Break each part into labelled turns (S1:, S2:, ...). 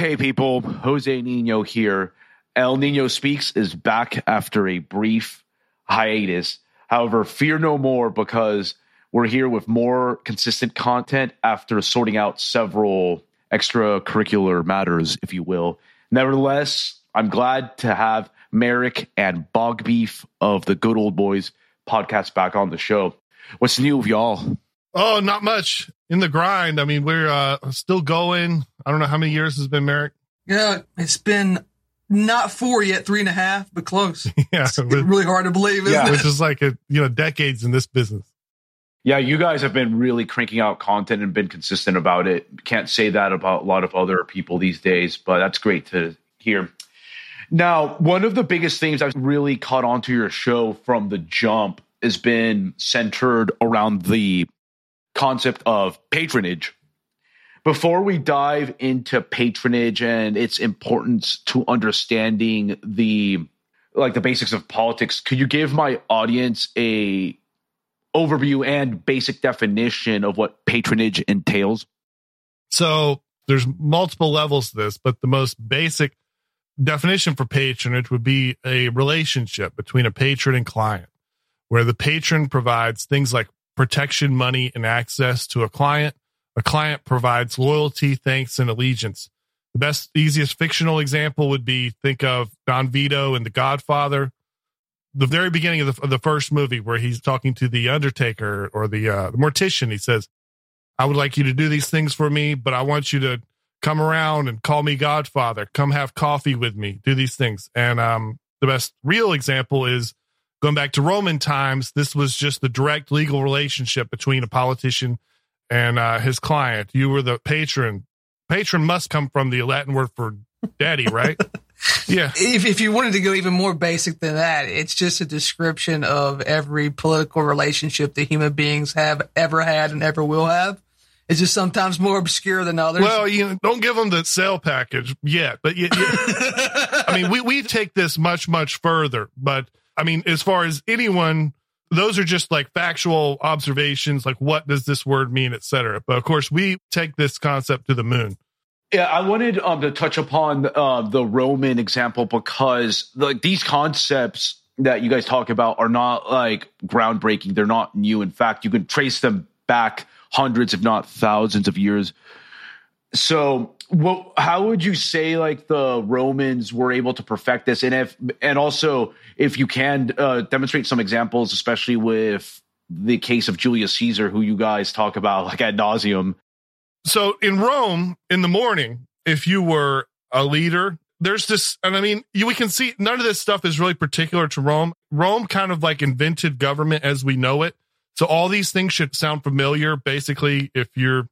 S1: Hey people, Jose Nino here. El Nino Speaks is back after a brief hiatus. However, fear no more because we're here with more consistent content after sorting out several extracurricular matters, if you will. Nevertheless, I'm glad to have Maarek and Bog Beef of the Good Old Boyz podcast back on the show. What's new with y'all?
S2: Oh, not much in the grind. I mean, we're uh, still going. I don't know how many years has been, Maarek.
S3: Yeah, it's been not four yet, three and a half, but close.
S2: yeah,
S3: it's really hard to believe, isn't
S1: Yeah.
S3: it?
S2: which is like a you know decades in this business.
S1: Yeah, you guys have been really cranking out content and been consistent about it. Can't say that about a lot of other people these days, but that's great to hear. Now, one of the biggest things I've really caught onto your show from the jump has been centered around the concept of patronage. Before we dive into patronage and its importance to understanding the like the basics of politics, could you give my audience a overview and basic definition of what patronage entails?
S2: So there's multiple levels to this, but the most basic definition for patronage would be a relationship between a patron and client, where the patron provides things like protection, money, and access to a client. A client provides loyalty, thanks, and allegiance. The best, easiest fictional example would be think of Don Vito in The Godfather. The very beginning of the, of the first movie, where he's talking to the Undertaker or the, uh, the mortician, he says, I would like you to do these things for me, but I want you to come around and call me Godfather. Come have coffee with me. Do these things. And um, the best real example is going back to Roman times. This was just the direct legal relationship between a politician and uh, his client. You were the patron. Patron must come from the Latin word for daddy, right? yeah.
S3: If, if you wanted to go even more basic than that, it's just a description of every political relationship that human beings have ever had and ever will have. It's just sometimes more obscure than others.
S2: Well, you know, don't give them the sale package yet, but yeah, yeah. I mean, we, we take this much, much further, but I mean, as far as anyone, those are just like factual observations. Like, what does this word mean, et cetera. But of course, we take this concept to the moon.
S1: Yeah, I wanted um, to touch upon uh, the Roman example because like these concepts that you guys talk about are not like groundbreaking. They're not new. In fact, you can trace them back hundreds, if not thousands, of years. So, what? How would you say like the Romans were able to perfect this? And if and also if you can uh, demonstrate some examples, especially with the case of Julius Caesar, who you guys talk about like ad nauseum.
S2: So in Rome in the morning, if you were a leader, there's this, and I mean, you, we can see none of this stuff is really particular to Rome. Rome kind of like invented government as we know it. So all these things should sound familiar. Basically, if you're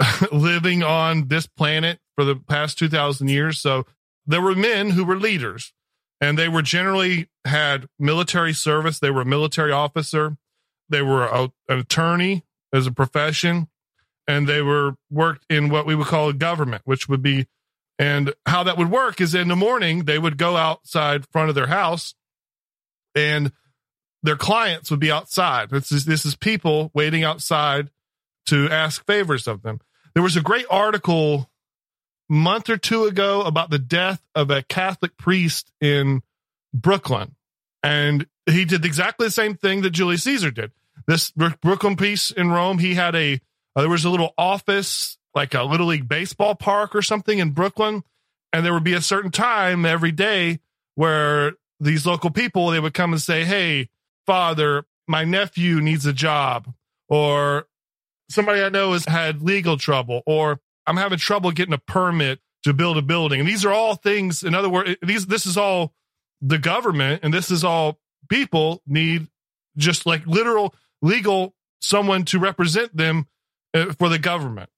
S2: living on this planet for the past 2000 years. So there were men who were leaders and they were generally had military service. They were a military officer. They were a, an attorney as a profession and they were worked in what we would call a government, which would be, and how that would work is in the morning, they would go outside front of their house and their clients would be outside. This is, this is people waiting outside to ask favors of them. There was a great article month or two ago about the death of a Catholic priest in Brooklyn. And he did exactly the same thing that Julius Caesar did. This Brooklyn priest in Rome, he had a, uh, there was a little office, like a little league baseball park or something in Brooklyn. And there would be a certain time every day where these local people, they would come and say, Hey, father, my nephew needs a job or somebody I know has had legal trouble or I'm having trouble getting a permit to build a building. And these are all things, in other words, these, this is all the government and this is all people need just like literal legal someone to represent them uh, for the government.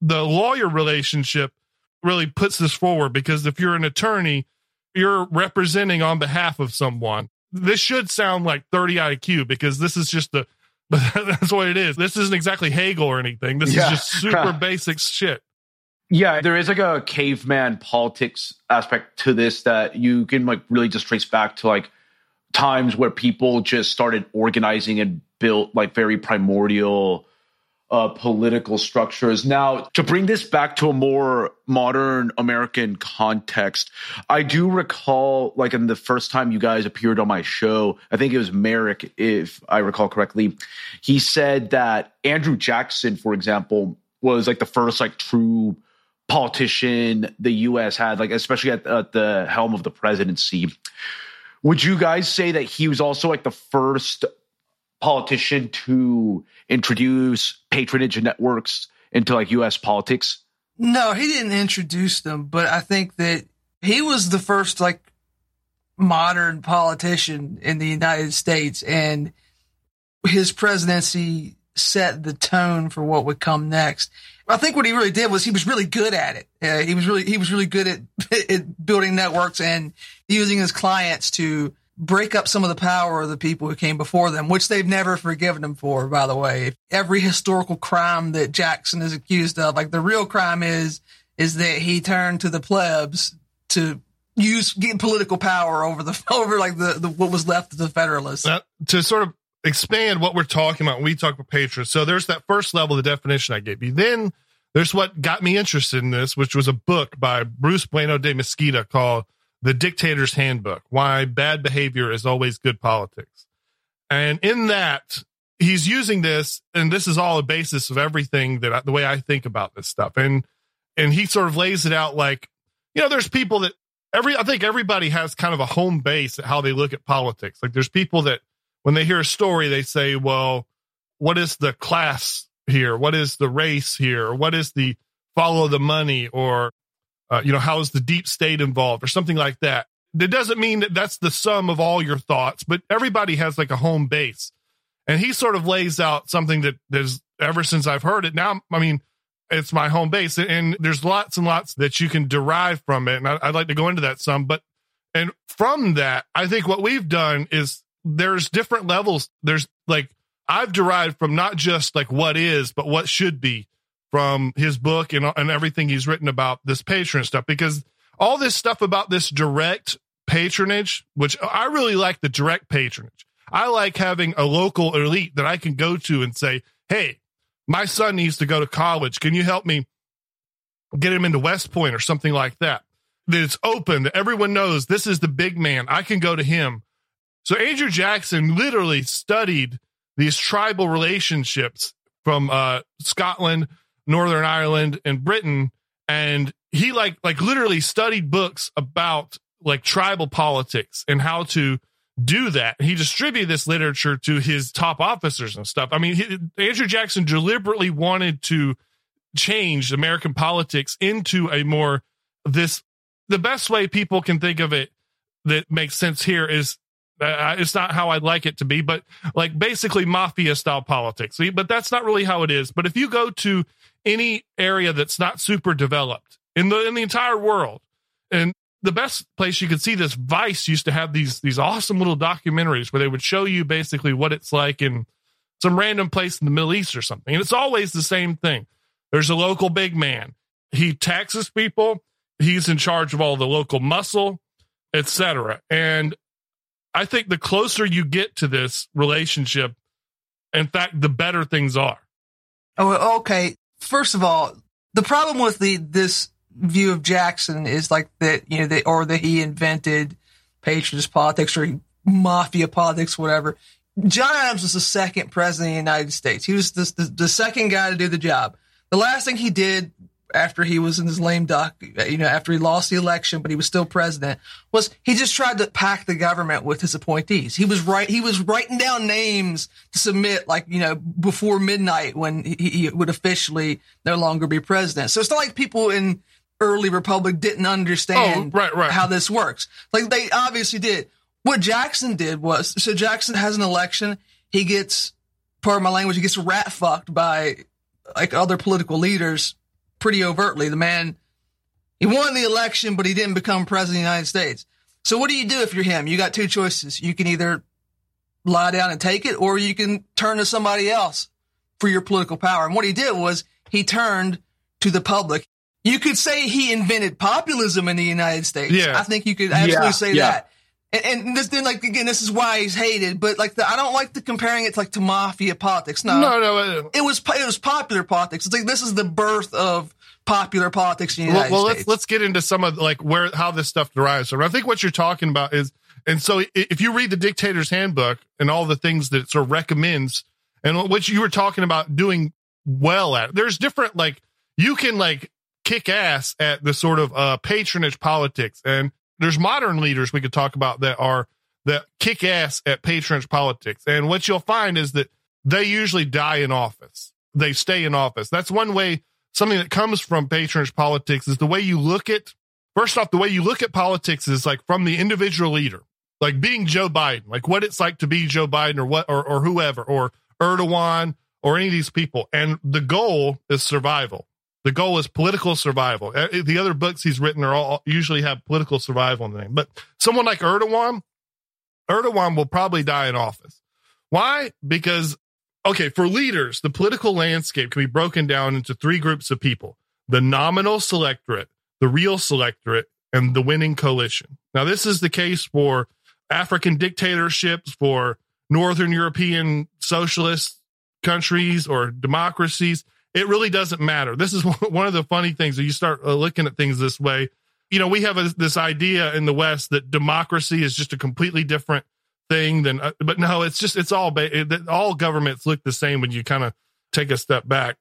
S2: The lawyer relationship really puts this forward because if you're an attorney, you're representing on behalf of someone. This should sound like 30 IQ because this is just the, but that's what it is. This isn't exactly Hegel or anything. This
S1: Yeah.
S2: is just super basic shit.
S1: Yeah, there is like a caveman politics aspect to this that you can like really just trace back to like times where people just started organizing and built like very primordial uh, political structures. Now, to bring this back to a more modern American context, I do recall, like, in the first time you guys appeared on my show, I think it was Maarek, if I recall correctly, he said that Andrew Jackson, for example, was like the first, like, true politician the U.S. had, like, especially at, at the helm of the presidency. Would you guys say that he was also like the first politician to introduce patronage networks into like US politics?
S3: No, he didn't introduce them, but I think that he was the first like modern politician in the United States and his presidency set the tone for what would come next. I think what he really did was he was really good at it. Uh, he was really he was really good at, at building networks and using his clients to break up some of the power of the people who came before them, which they've never forgiven him for, by the way. Every historical crime that Jackson is accused of, like the real crime is, is that he turned to the plebs to use get political power over the over like the, the what was left of the Federalists.
S2: To sort of expand what we're talking about when we talk about patriots. So there's that first level, of the definition I gave you. Then there's what got me interested in this, which was a book by Bruce Bueno de Mesquita called the Dictator's Handbook Why Bad Behavior is Always Good Politics. And in that, he's using this, and this is all a basis of everything that I, the way I think about this stuff. And, and he sort of lays it out like, you know, there's people that every, I think everybody has kind of a home base at how they look at politics. Like there's people that when they hear a story, they say, well, what is the class here? What is the race here? What is the follow the money or uh, you know, how is the deep state involved or something like that. That doesn't mean that that's the sum of all your thoughts, but everybody has like a home base. And he sort of lays out something that there's ever since I've heard it. Now, I mean, it's my home base and there's lots and lots that you can derive from it. And I'd like to go into that some, but, and from that, I think what we've done is there's different levels. There's like, I've derived from not just like what is, but what should be from his book and, and everything he's written about this patron stuff because all this stuff about this direct patronage, which I really like the direct patronage. I like having a local elite that I can go to and say, Hey, my son needs to go to college. Can you help me get him into West Point or something like that? That it's open, that everyone knows this is the big man. I can go to him. So Andrew Jackson literally studied these tribal relationships from uh, Scotland Northern Ireland and Britain. And he like, like literally studied books about like tribal politics and how to do that. He distributed this literature to his top officers and stuff. I mean, he, Andrew Jackson deliberately wanted to change American politics into a more this the best way people can think of it that makes sense here is uh, it's not how I'd like it to be, but like basically mafia style politics. But that's not really how it is. But if you go to any area that's not super developed in the in the entire world. And the best place you could see this, Vice used to have these these awesome little documentaries where they would show you basically what it's like in some random place in the Middle East or something. And it's always the same thing. There's a local big man. He taxes people. He's in charge of all the local muscle, etc. And I think the closer you get to this relationship, in fact, the better things are.
S3: Oh, okay first of all, the problem with the this view of Jackson is like that, you know, that or that he invented patronage politics or mafia politics, whatever. John Adams was the second president of the United States. He was the, the, the second guy to do the job. The last thing he did after he was in his lame duck, you know, after he lost the election, but he was still president, was he just tried to pack the government with his appointees. He was right. He was writing down names to submit, like you know, before midnight when he, he would officially no longer be president. So it's not like people in early republic didn't understand
S2: oh, right, right.
S3: how this works. Like they obviously did. What Jackson did was, so Jackson has an election. He gets, part of my language, he gets rat fucked by like other political leaders pretty overtly. The man, he won the election, but he didn't become president of the United States. So what do you do if you're him? You got two choices. You can either lie down and take it, or you can turn to somebody else for your political power. And what he did was he turned to the public. You could say he invented populism in the United States.
S2: Yeah.
S3: I think you could absolutely
S1: yeah,
S3: say
S1: yeah.
S3: that. And, and this then like again, this is why he's hated. But like the, I don't like the comparing it to like to mafia politics. No,
S2: no, no.
S3: it was it was popular politics. It's like this is the birth of popular politics in the United
S2: well, well
S3: States.
S2: let's let's get into some of like where how this stuff derives from. I think what you're talking about is, and so if you read the Dictator's Handbook and all the things that it sort of recommends, and what you were talking about doing well at, there's different like you can like kick ass at the sort of uh, patronage politics, and there's modern leaders we could talk about that are that kick ass at patronage politics, and what you'll find is that they usually die in office. They stay in office. That's one way something that comes from patronage politics is the way you look at first off the way you look at politics is like from the individual leader like being joe biden like what it's like to be joe biden or what or, or whoever or erdogan or any of these people and the goal is survival the goal is political survival. Uh, the other books he's written are all usually have political survival in the name but someone like erdogan erdogan will probably die in office. Why? Because okay, for leaders, the political landscape can be broken down into three groups of people. The nominal selectorate, the real selectorate, and the winning coalition. Now, this is the case for African dictatorships, for Northern European socialist countries or democracies. It really doesn't matter. This is one of the funny things that you start uh, looking at things this way. You know, we have a, this idea in the West that democracy is just a completely different thing than uh, but no it's just it's all it, all governments look the same when you kind of take a step back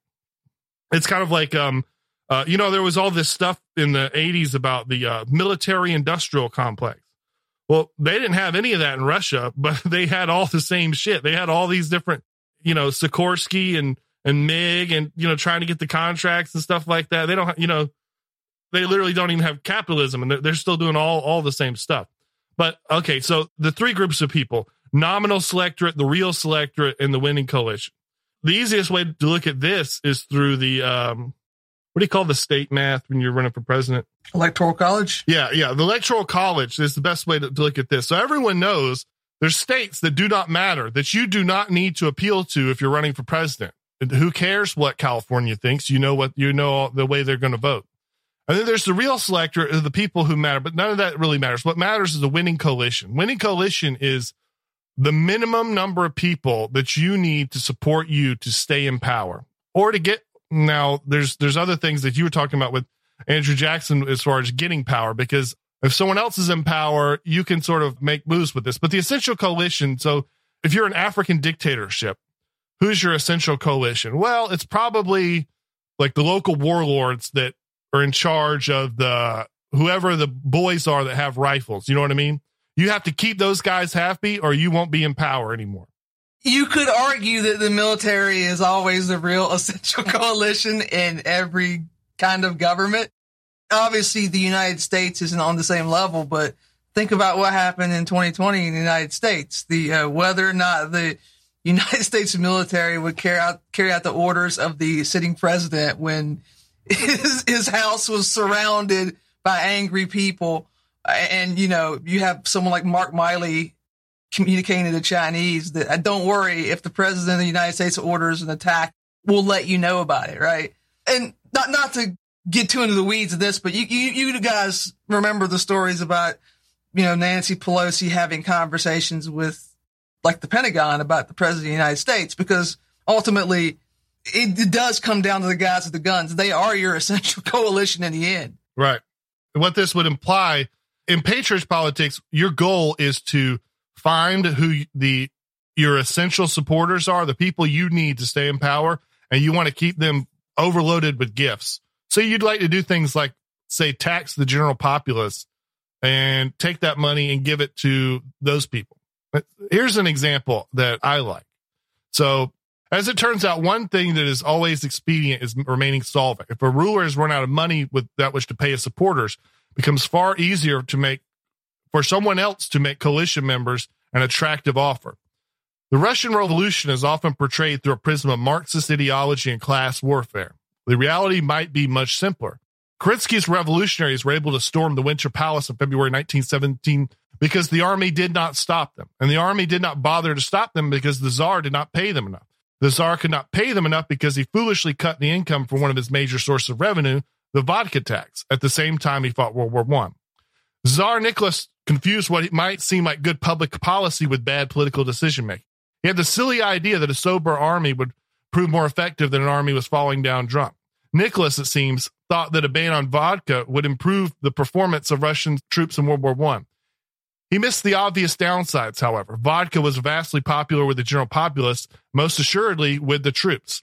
S2: it's kind of like um uh you know there was all this stuff in the 80s about the uh, military industrial complex well they didn't have any of that in russia but they had all the same shit they had all these different you know sikorsky and and mig and you know trying to get the contracts and stuff like that they don't you know they literally don't even have capitalism and they're, they're still doing all all the same stuff but okay, so the three groups of people nominal selectorate, the real selectorate, and the winning coalition. The easiest way to look at this is through the, um, what do you call the state math when you're running for president?
S3: Electoral college.
S2: Yeah, yeah. The electoral college is the best way to, to look at this. So everyone knows there's states that do not matter that you do not need to appeal to if you're running for president. Who cares what California thinks? You know what you know the way they're going to vote. And then there's the real selectorate of uh, the people who matter, but none of that really matters. What matters is the winning coalition. Winning coalition is the minimum number of people that you need to support you to stay in power or to get now there's there's other things that you were talking about with Andrew Jackson as far as getting power because if someone else is in power, you can sort of make moves with this. But the essential coalition, so if you're an African dictatorship, who's your essential coalition? Well, it's probably like the local warlords that are in charge of the whoever the boys are that have rifles. You know what I mean? You have to keep those guys happy or you won't be in power anymore.
S3: You could argue that the military is always the real essential coalition in every kind of government. Obviously, the United States isn't on the same level, but think about what happened in 2020 in the United States. The uh, whether or not the United States military would carry out carry out the orders of the sitting president when his, his house was surrounded by angry people, and you know you have someone like Mark Milley communicating to the Chinese that uh, don't worry if the president of the United States orders an attack, we'll let you know about it, right? And not not to get too into the weeds of this, but you you, you guys remember the stories about you know Nancy Pelosi having conversations with like the Pentagon about the president of the United States because ultimately it, it does come down to the guys with the guns. They are your essential coalition in the end.
S2: Right. What this would imply in patriot politics, your goal is to find who the your essential supporters are, the people you need to stay in power, and you want to keep them overloaded with gifts. So you'd like to do things like say tax the general populace and take that money and give it to those people. But here's an example that I like. So as it turns out, one thing that is always expedient is remaining solvent. If a ruler has run out of money with that which to pay his supporters, becomes far easier to make for someone else to make coalition members an attractive offer. The Russian Revolution is often portrayed through a prism of Marxist ideology and class warfare. The reality might be much simpler. Kerensky's revolutionaries were able to storm the Winter Palace in February 1917 because the army did not stop them. And the army did not bother to stop them because the czar did not pay them enough. The czar could not pay them enough because he foolishly cut the income from one of his major sources of revenue, the vodka tax, at the same time he fought World War I. Tsar Nicholas confused what might seem like good public policy with bad political decision making. He had the silly idea that a sober army would prove more effective than an army was falling down drunk. Nicholas, it seems, thought that a ban on vodka would improve the performance of Russian troops in World War One. He missed the obvious downsides, however. Vodka was vastly popular with the general populace, most assuredly with the troops.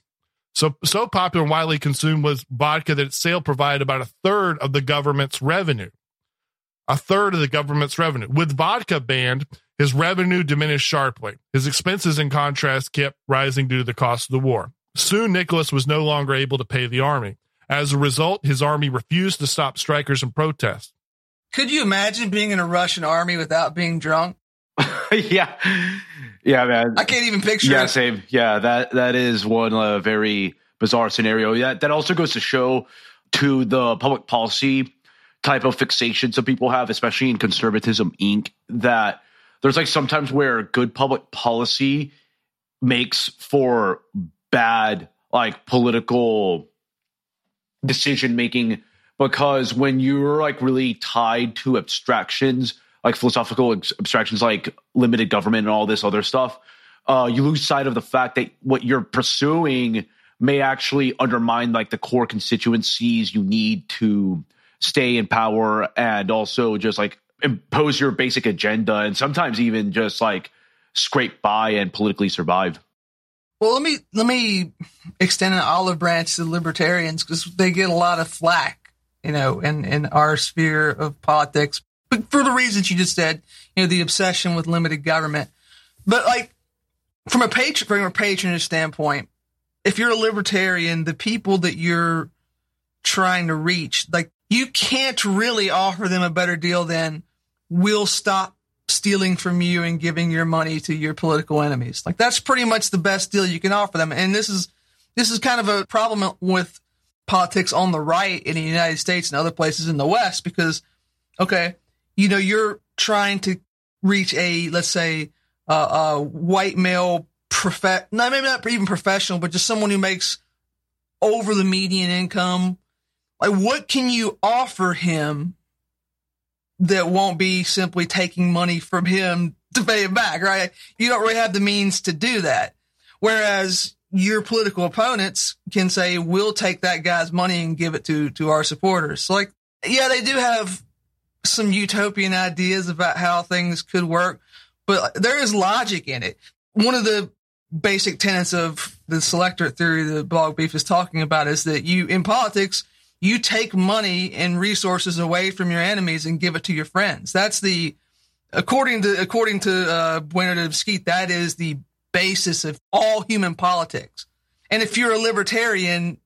S2: So, so popular and widely consumed was vodka that its sale provided about a third of the government's revenue. A third of the government's revenue. With vodka banned, his revenue diminished sharply. His expenses, in contrast, kept rising due to the cost of the war. Soon, Nicholas was no longer able to pay the army. As a result, his army refused to stop strikers and protests.
S3: Could you imagine being in a Russian army without being drunk?
S1: yeah, yeah, man.
S3: I can't even picture.
S1: Yeah,
S3: it.
S1: same. Yeah, that that is one uh, very bizarre scenario. Yeah, that also goes to show to the public policy type of fixation some people have, especially in conservatism Inc. That there's like sometimes where good public policy makes for bad like political decision making because when you're like really tied to abstractions like philosophical abstractions like limited government and all this other stuff uh, you lose sight of the fact that what you're pursuing may actually undermine like the core constituencies you need to stay in power and also just like impose your basic agenda and sometimes even just like scrape by and politically survive.
S3: Well, let me let me extend an olive branch to libertarians because they get a lot of flack, you know, in in our sphere of politics, but for the reasons you just said, you know, the obsession with limited government. But like from a patron from a patronage standpoint, if you're a libertarian, the people that you're trying to reach, like you can't really offer them a better deal than we'll stop stealing from you and giving your money to your political enemies. Like that's pretty much the best deal you can offer them. And this is this is kind of a problem with politics on the right in the United States and other places in the West because okay, you know, you're trying to reach a let's say uh, a white male prof not maybe not even professional, but just someone who makes over the median income. Like what can you offer him that won't be simply taking money from him to pay him back, right? You don't really have the means to do that. Whereas your political opponents can say, we'll take that guy's money and give it to, to our supporters. Like, yeah, they do have some utopian ideas about how things could work, but there is logic in it. One of the basic tenets of the selectorate theory that Bog Beef is talking about is that you, in politics, you take money and resources away from your enemies and give it to your friends. That's the according to according to uh, Bueno de Mesquita, that is the basis of all human politics. And if you're a libertarian,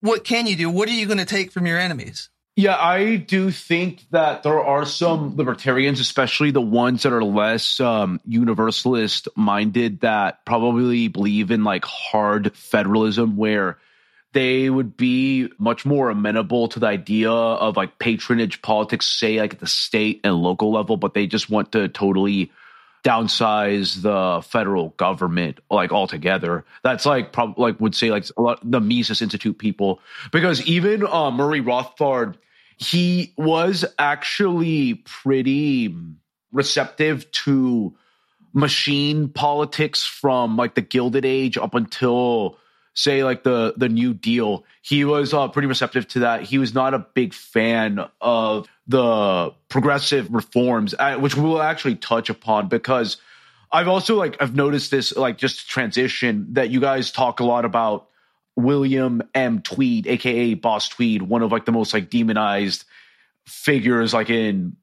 S3: what can you do? What are you going to take from your enemies?
S1: Yeah, I do think that there are some libertarians, especially the ones that are less um, universalist minded, that probably believe in like hard federalism, where they would be much more amenable to the idea of like patronage politics, say like at the state and local level, but they just want to totally downsize the federal government like altogether. That's like probably like would say like a lot the Mises Institute people because even uh, Murray Rothbard, he was actually pretty receptive to machine politics from like the Gilded Age up until say like the the New Deal, he was uh, pretty receptive to that. He was not a big fan of the progressive reforms, uh, which we'll actually touch upon because I've also like I've noticed this like just transition that you guys talk a lot about William M. Tweed, aka Boss Tweed, one of like the most like demonized figures like in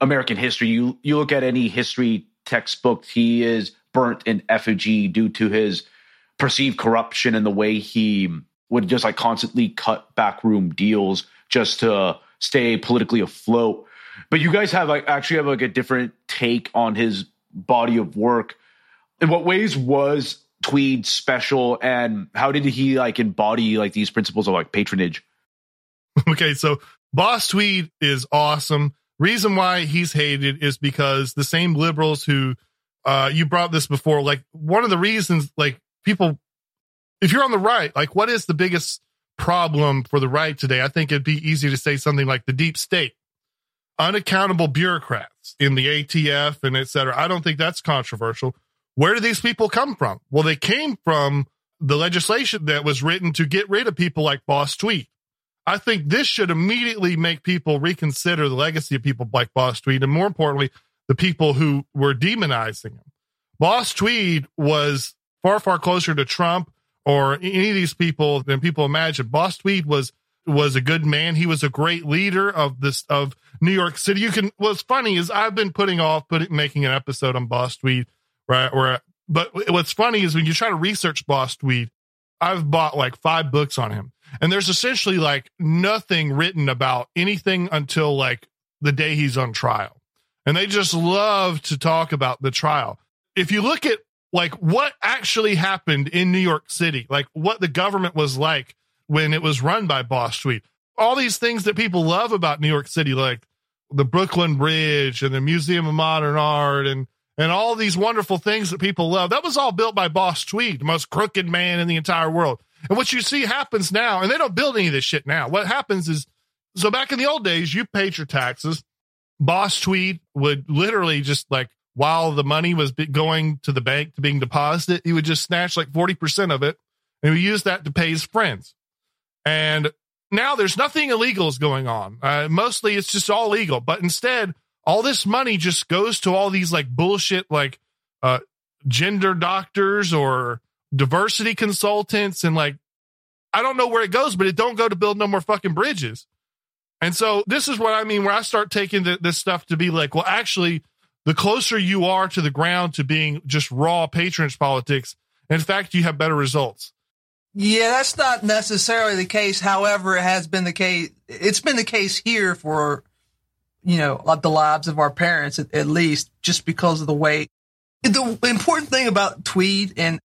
S1: American history. You you look at any history textbook, he is burnt in effigy due to his perceived corruption and the way he would just like constantly cut backroom deals just to stay politically afloat. But you guys have like actually have like a different take on his body of work. In what ways was Tweed special and how did he like embody like these principles of like patronage?
S2: Okay, so Boss Tweed is awesome. Reason why he's hated is because the same liberals who uh you brought this before, like one of the reasons like people, if you're on the right, like what is the biggest problem for the right today? I think it'd be easy to say something like the deep state, unaccountable bureaucrats, in the ATF and et cetera. I don't think that's controversial. Where do these people come from? Well, they came from the legislation that was written to get rid of people like Boss Tweed. I think this should immediately make people reconsider the legacy of people like Boss Tweed, and more importantly, the people who were demonizing him. Boss Tweed was far, far closer to Trump or any of these people than people imagine. Boss Tweed was was a good man. He was a great leader of this of New York City. You can what's funny is I've been putting off putting making an episode on Boss Tweed, right? Where but what's funny is when you try to research Boss Tweed, I've bought like five books on him. And there's essentially like nothing written about anything until like the day he's on trial. And they just love to talk about the trial. If you look at like what actually happened in New York City, like what the government was like when it was run by Boss Tweed, all these things that people love about New York City, like the Brooklyn Bridge and the Museum of Modern Art and and all these wonderful things that people love. That was all built by Boss Tweed, the most crooked man in the entire world. And what you see happens now, and they don't build any of this shit now. What happens is, so back in the old days, you paid your taxes. Boss Tweed would literally just like, while the money was going to the bank to being deposited, he would just snatch like 40% of it and he would use that to pay his friends. And now there's nothing illegal is going on. Uh, mostly it's just all legal, but instead, all this money just goes to all these like bullshit like uh gender doctors or diversity consultants and like I don't know where it goes, but it don't go to build no more fucking bridges. And so this is what I mean where I start taking the, this stuff to be like, well, actually, the closer you are to the ground to being just raw patronage politics, in fact, you have better results.
S3: Yeah, that's not necessarily the case. However, it has been the case. It's been the case here for you know, uh, the lives of our parents at, at least just because of the way. The important thing about Tweed and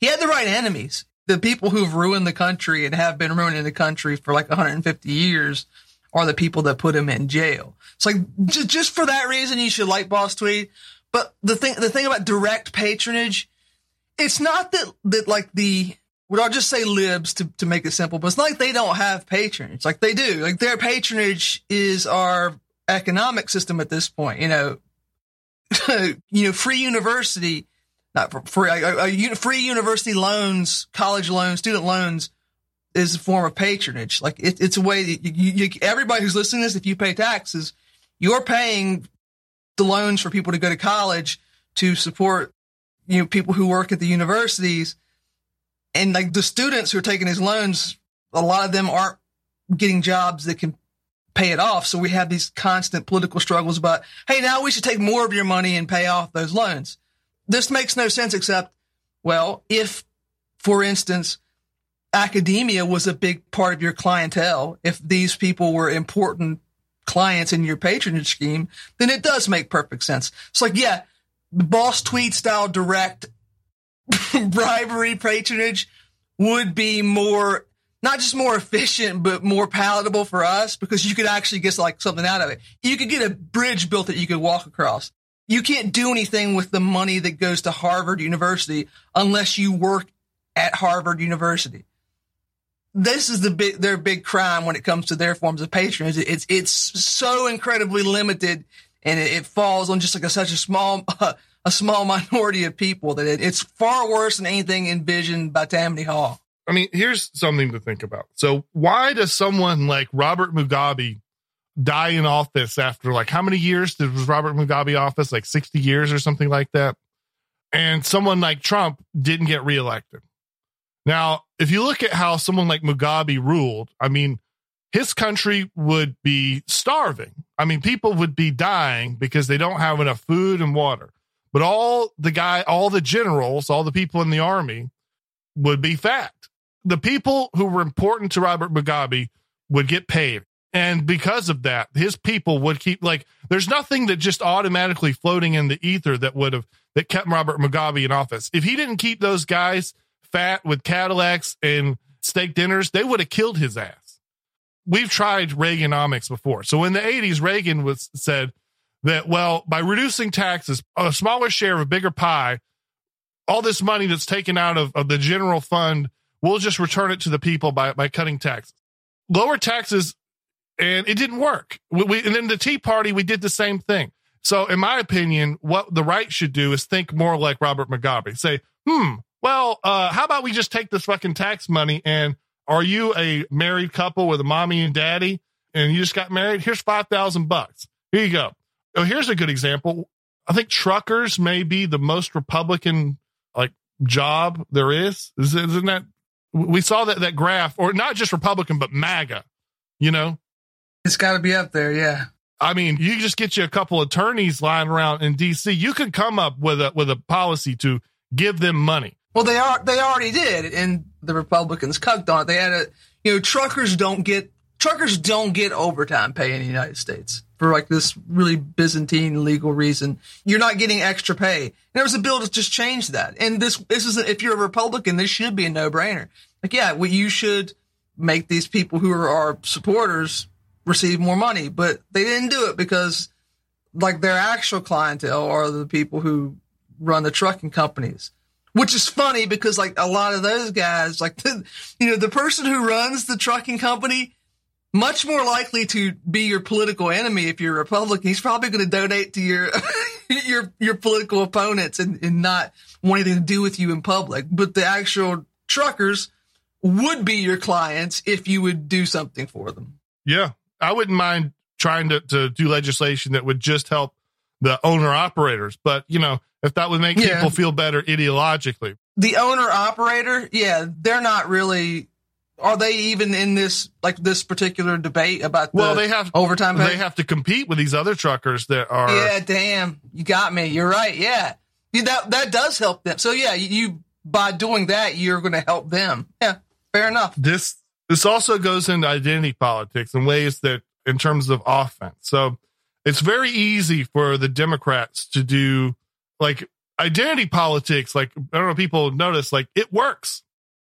S3: he had the right enemies. The people who've ruined the country and have been ruining the country for like 150 years are the people that put him in jail. It's like just, just for that reason, you should like Boss Tweed. But the thing, the thing about direct patronage, it's not that, that like the, would I just say libs to, to make it simple, but it's not like they don't have patronage. Like they do. Like their patronage is our economic system at this point. You know, you know, free university, not for free, a, a, free university loans, college loans, student loans is a form of patronage. Like it, it's a way that you, you, everybody who's listening to this, if you pay taxes, you're paying the loans for people to go to college to support, you know, people who work at the universities. And like the students who are taking these loans, a lot of them aren't getting jobs that can pay it off. So we have these constant political struggles about, hey, now we should take more of your money and pay off those loans. This makes no sense except, well, if, for instance, academia was a big part of your clientele, if these people were important clients in your patronage scheme, then it does make perfect sense. It's like, yeah, the boss Tweed style direct bribery patronage would be more not just more efficient, but more palatable for us because you could actually get like something out of it. You could get a bridge built that you could walk across. You can't do anything with the money that goes to Harvard University unless you work at Harvard University. This is the big, their big crime when it comes to their forms of patronage. It's, it's so incredibly limited and it, it falls on just like a, such a small, uh, a small minority of people that it, it's far worse than anything envisioned by Tammany Hall.
S2: I mean, here's something to think about. So, why does someone like Robert Mugabe die in office after like how many years did was Robert Mugabe office? Like 60 years or something like that. And someone like Trump didn't get reelected. Now, if you look at how someone like Mugabe ruled, I mean, his country would be starving. I mean, people would be dying because they don't have enough food and water. But all the guy, all the generals, all the people in the army would be fat the people who were important to Robert Mugabe would get paid. And because of that, his people would keep like there's nothing that just automatically floating in the ether that would have that kept Robert Mugabe in office. If he didn't keep those guys fat with Cadillacs and steak dinners, they would have killed his ass. We've tried Reaganomics before. So in the 80s, Reagan was said that, well, by reducing taxes, a smaller share of a bigger pie, all this money that's taken out of, of the general fund We'll just return it to the people by, by cutting taxes. Lower taxes, and it didn't work. We, we, and then the Tea Party, we did the same thing. So, in my opinion, what the right should do is think more like Robert Mugabe. Say, hmm, well, uh, how about we just take this fucking tax money and are you a married couple with a mommy and daddy and you just got married? Here's 5,000 bucks. Here you go. Oh, here's a good example. I think truckers may be the most Republican like job there is. Isn't that we saw that that graph, or not just Republican, but MAGA. You know,
S3: it's got to be up there. Yeah.
S2: I mean, you just get you a couple attorneys lying around in D.C. You could come up with a with a policy to give them money.
S3: Well, they are they already did, and the Republicans cucked on it. They had a you know truckers don't get truckers don't get overtime pay in the United States for like this really Byzantine legal reason. You're not getting extra pay. And there was a bill to just change that. And this, this is, if you're a Republican, this should be a no brainer. Like, yeah, well, you should make these people who are our supporters receive more money, but they didn't do it because like their actual clientele are the people who run the trucking companies. Which is funny because like a lot of those guys, like the, you know, the person who runs the trucking company much more likely to be your political enemy if you're a Republican. He's probably going to donate to your your your political opponents and, and not want anything to do with you in public. But the actual truckers would be your clients if you would do something for them.
S2: Yeah, I wouldn't mind trying to, to do legislation that would just help the owner operators. But you know, if that would make yeah. people feel better ideologically,
S3: the owner operator, yeah, they're not really are they even in this like this particular debate about the
S2: well they have
S3: overtime
S2: pay? they have to compete with these other truckers that are
S3: yeah damn. You got me. You're right. Yeah. That that does help them. So yeah you by doing that you're going to help them. Yeah fair enough.
S2: This this also goes into identity politics in ways that in terms of offense. So it's very easy for the democrats to do like identity politics like i don't know people notice like it works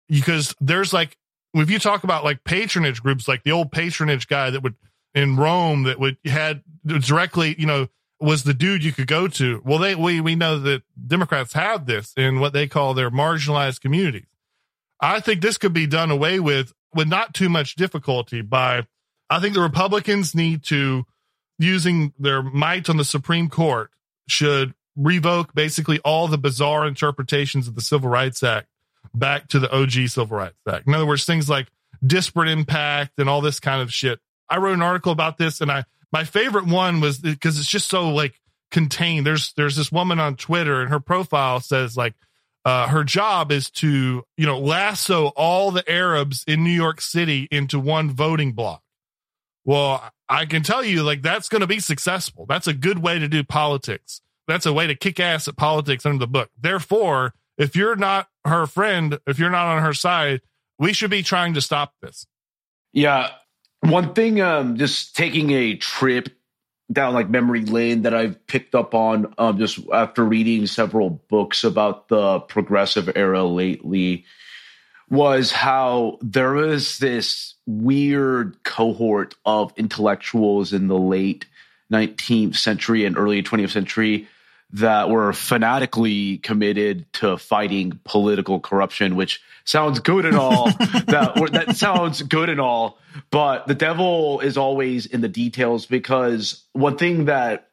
S2: because there's like if you talk about like patronage groups, like the old patronage guy that would in Rome that would had directly, you know, was the dude you could go to. Well, they we we know that Democrats have this in what they call their marginalized communities. I think this could be done away with with not too much difficulty by I think the Republicans need to using their might on the Supreme Court should revoke basically all the bizarre interpretations of the Civil Rights Act back to the OG Civil Rights Act. In other words, things like disparate impact and all this kind of shit. I wrote an article about this and I, my favorite one was because it's just so like contained. There's, there's this woman on Twitter and her profile says like, uh, her job is to, you know, lasso all the Arabs in New York City into one voting block. Well, I can tell you, like, that's going to be successful. That's a good way to do politics. That's a way to kick ass at politics under the book. Therefore, if you're not her friend, if you're not on her side, we should be trying to stop this.
S1: Yeah. One thing, um, just taking a trip down like memory lane that I've picked up on um, just after reading several books about the progressive era lately was how there was this weird cohort of intellectuals in the late 19th century and early 20th century that were fanatically committed to fighting political corruption, which sounds good and all. that that sounds good and all, but the devil is always in the details because one thing that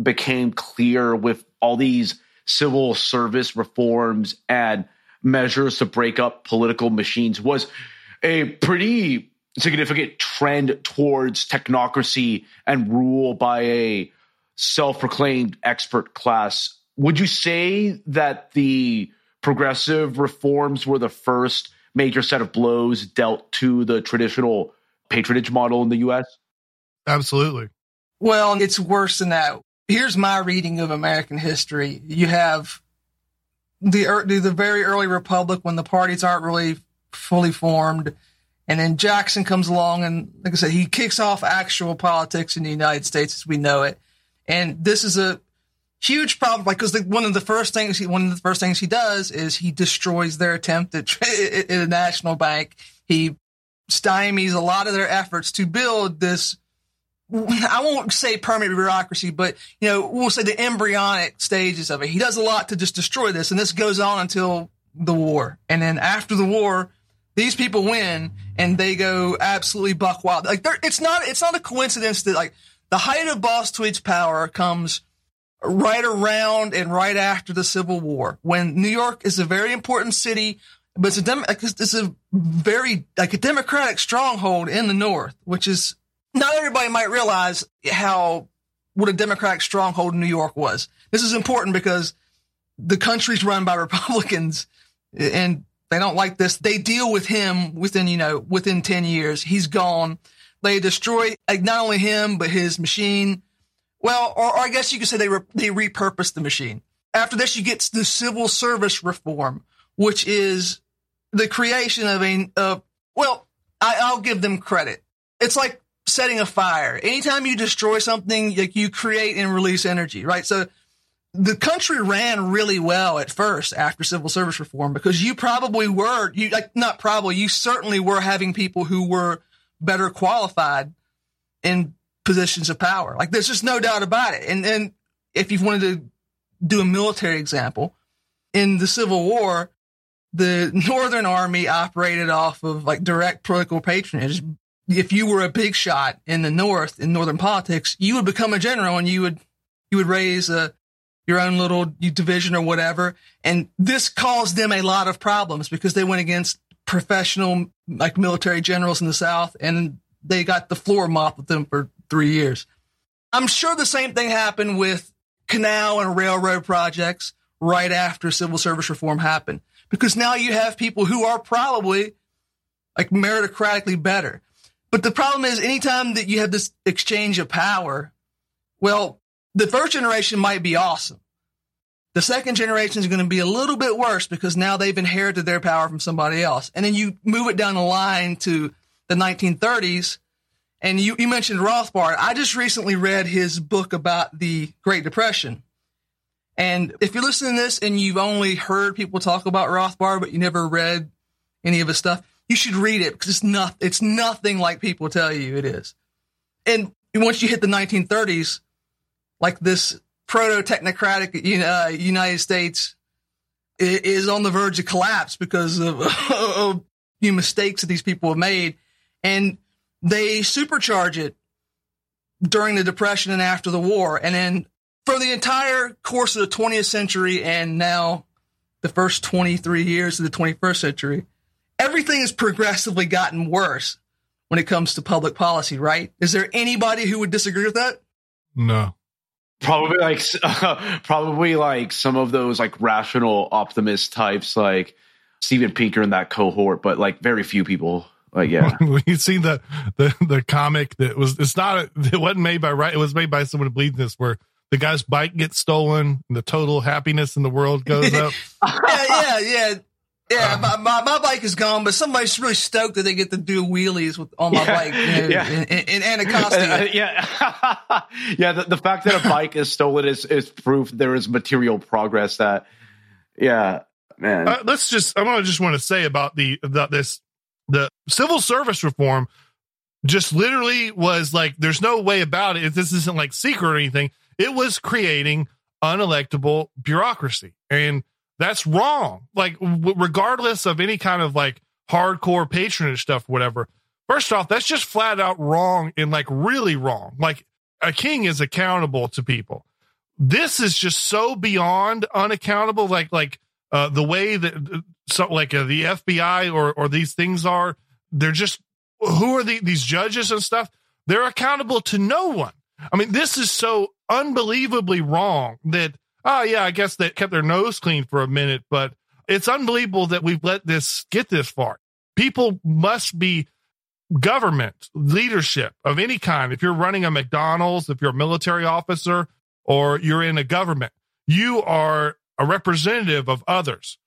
S1: became clear with all these civil service reforms and measures to break up political machines was a pretty significant trend towards technocracy and rule by a self proclaimed expert class. Would you say that the progressive reforms were the first major set of blows dealt to the traditional patronage model in the US?
S2: Absolutely.
S3: Well, it's worse than that. Here's my reading of American history. You have the the very early republic when the parties aren't really fully formed, and then Jackson comes along and, like I said, he kicks off actual politics in the United States as we know it. And this is a huge problem because like, one of the first things he, one of the first things he does is he destroys their attempt at, at a national bank. He stymies a lot of their efforts to build this. I won't say permanent bureaucracy, but you know, we'll say the embryonic stages of it. He does a lot to just destroy this, and this goes on until the war. And then after the war, these people win, and they go absolutely buck wild. Like, it's not, it's not a coincidence that like the height of Boss Tweed's power comes right around and right after the Civil War, when New York is a very important city, but it's a dem- it's a very like a democratic stronghold in the North, which is not everybody might realize how what a democratic stronghold in New York was. This is important because the country's run by Republicans and they don't like this. They deal with him within, you know, within 10 years. He's gone. They destroy like not only him, but his machine. Well, or, or I guess you could say they, re- they repurposed the machine. After this, you get the civil service reform, which is the creation of a, well, I, I'll give them credit. It's like setting a fire. Anytime you destroy something, like you create and release energy, right? So the country ran really well at first after civil service reform because you probably were you like not probably you certainly were having people who were better qualified in positions of power. Like there's just no doubt about it. And then if you wanted to do a military example, in the Civil War, the Northern Army operated off of like direct political patronage. If you were a big shot in the North in Northern politics, you would become a general and you would you would raise a your own little division or whatever. And this caused them a lot of problems because they went against professional like military generals in the South and they got the floor mopped with them for three years. I'm sure the same thing happened with canal and railroad projects right after civil service reform happened because now you have people who are probably like meritocratically better. But the problem is anytime that you have this exchange of power, well, the first generation might be awesome. The second generation is going to be a little bit worse because now they've inherited their power from somebody else. And then you move it down the line to the 1930s. And you, you mentioned Rothbard. I just recently read his book about the Great Depression. And if you're listening to this and you've only heard people talk about Rothbard, but you never read any of his stuff, you should read it because it's not, it's nothing like people tell you it is. And once you hit the 1930s, like this proto technocratic uh, United States is on the verge of collapse because of, of you mistakes that these people have made, and they supercharge it during the Depression and after the war, and then for the entire course of the 20th century and now the first 23 years of the 21st century, everything has progressively gotten worse when it comes to public policy, right? Is there anybody who would disagree with that?
S2: No.
S1: Probably like uh, probably like some of those like rational optimist types like Steven Pinker in that cohort, but like very few people. Like yeah,
S2: you see the the the comic that was it's not it wasn't made by right it was made by someone who believes this where the guy's bike gets stolen and the total happiness in the world goes up.
S3: yeah, yeah, yeah. Yeah, my, my, my, bike is gone, but somebody's really stoked that they get to do wheelies with on my yeah, bike you know, yeah. in, in, in Anacostia. Uh,
S1: yeah, yeah. The, the, fact that a bike is stolen is is proof there is material progress. That, yeah, man.
S2: Uh, let's just. I want to just want to say about the about this the civil service reform. Just literally was like, there's no way about it. This isn't like secret or anything. It was creating unelectable bureaucracy and that's wrong. Like, w- regardless of any kind of like hardcore patronage stuff, whatever. First off, that's just flat out wrong and like really wrong. Like, a king is accountable to people. This is just so beyond unaccountable. Like, like, uh, the way that uh, so like uh, the FBI or, or these things are, they're just, who are the, these judges and stuff? They're accountable to no one. I mean, this is so unbelievably wrong that oh yeah, I guess they kept their nose clean for a minute, but it's unbelievable that we've let this get this far. People must be government leadership of any kind. If you're running a McDonald's, if you're a military officer, or you're in a government, you are a representative of others.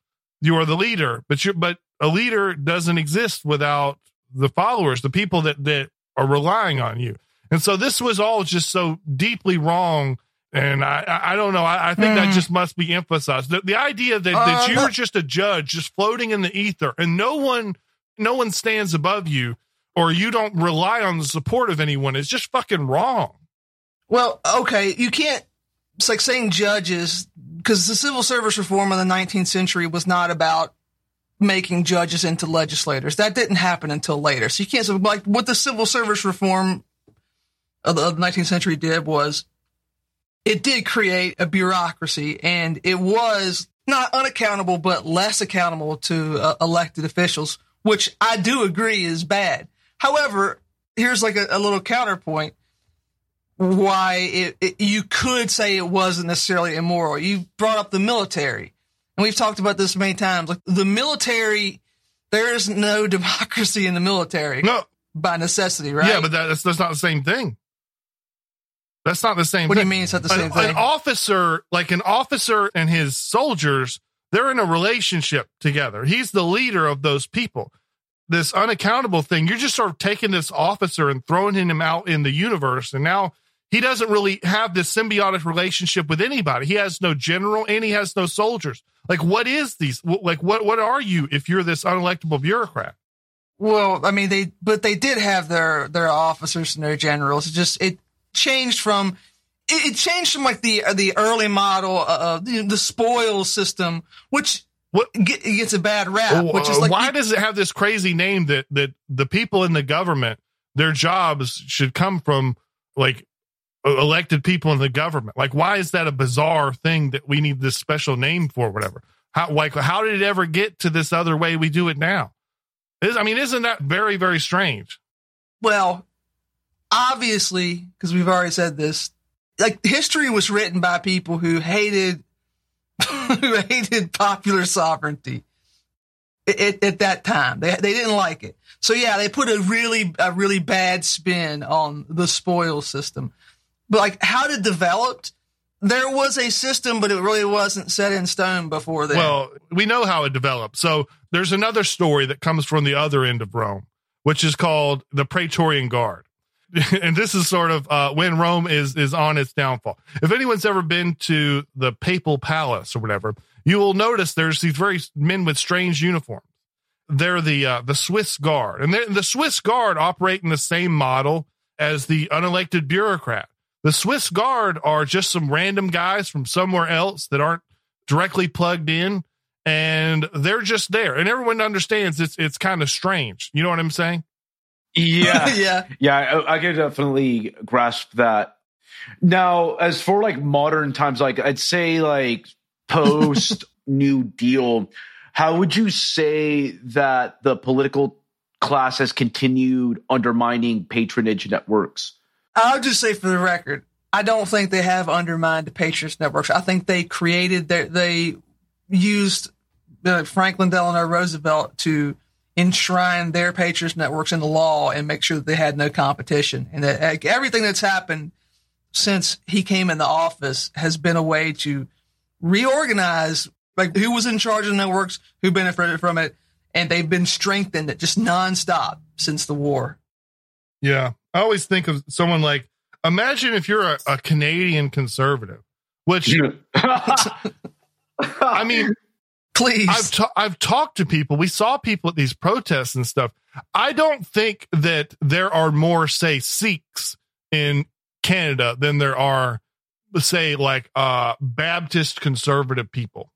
S2: You are the leader, but you but a leader doesn't exist without the followers, the people that that are relying on you. And so this was all just so deeply wrong and I, I don't know. I, I think mm. that just must be emphasized. The, the idea that, that uh, you're just a judge, just floating in the ether, and no one, no one stands above you, or you don't rely on the support of anyone is just fucking wrong.
S3: Well, okay, you can't. It's like saying judges because the civil service reform in the 19th century was not about making judges into legislators. That didn't happen until later. So you can't say like what the civil service reform of the 19th century did was it did create a bureaucracy and it was not unaccountable, but less accountable to uh, elected officials, which I do agree is bad. However, here's like a, a little counterpoint why it, it, you could say it wasn't necessarily immoral. You brought up the military, and we've talked about this many times. Like the military, there is no democracy in the military.
S2: No,
S3: by necessity, right?
S2: Yeah, but that's that's not the same thing. That's not the same. Thing.
S3: What
S2: thing.
S3: do you mean it's not the same
S2: an,
S3: thing?
S2: An officer, like an officer and his soldiers, they're in a relationship together. He's the leader of those people. This unaccountable thing, you're just sort of taking this officer and throwing him out in the universe, and now he doesn't really have this symbiotic relationship with anybody. He has no general and he has no soldiers. Like, what is these? Like, what what are you if you're this unelectable bureaucrat?
S3: Well, I mean, they but they did have their their officers and their generals. It just it changed from it, changed from like the uh, the early model of the, the spoil system, which what get, gets a bad rap. Which is like
S2: why does it have this crazy name that that the people in the government their jobs should come from like elected people in the government? Like, why is that a bizarre thing that we need this special name for? Whatever. How like how did it ever get to this other way we do it now? Is, I mean, isn't that very, very strange?
S3: Well, obviously, because we've already said this, like history was written by people who hated who hated popular sovereignty at, at, that time. They they didn't like it. So yeah, they put a really a really bad spin on the spoil system. But like how it developed, there was a system, but it really wasn't set in stone before then.
S2: Well, we know how it developed. So there's another story that comes from the other end of Rome, which is called the Praetorian Guard. and this is sort of uh, when Rome is is on its downfall. If anyone's ever been to the Papal Palace or whatever, you will notice there's these very men with strange uniforms. They're the uh, the Swiss Guard, and the Swiss Guard operate in the same model as the unelected bureaucrat. The Swiss Guard are just some random guys from somewhere else that aren't directly plugged in, and they're just there. And everyone understands it's it's kind of strange. You know what I'm saying?
S1: Yeah,
S3: yeah,
S1: yeah. I, I can definitely grasp that. Now, as for like modern times, like I'd say like post New Deal, how would you say that the political class has continued undermining patronage networks?
S3: I'll just say for the record, I don't think they have undermined the patronage networks. I think they created their, they used Franklin Delano Roosevelt to enshrine their patronage networks in the law and make sure that they had no competition. And that like, everything that's happened since he came in the office has been a way to reorganize like who was in charge of the networks, who benefited from it, and they've been strengthened just nonstop since the war.
S2: Yeah. I always think of someone like imagine if you're a, a Canadian conservative, which I mean,
S3: please.
S2: I've I've talked to people. We saw people at these protests and stuff. I don't think that there are more, say, Sikhs in Canada than there are, say, like uh, Baptist conservative people.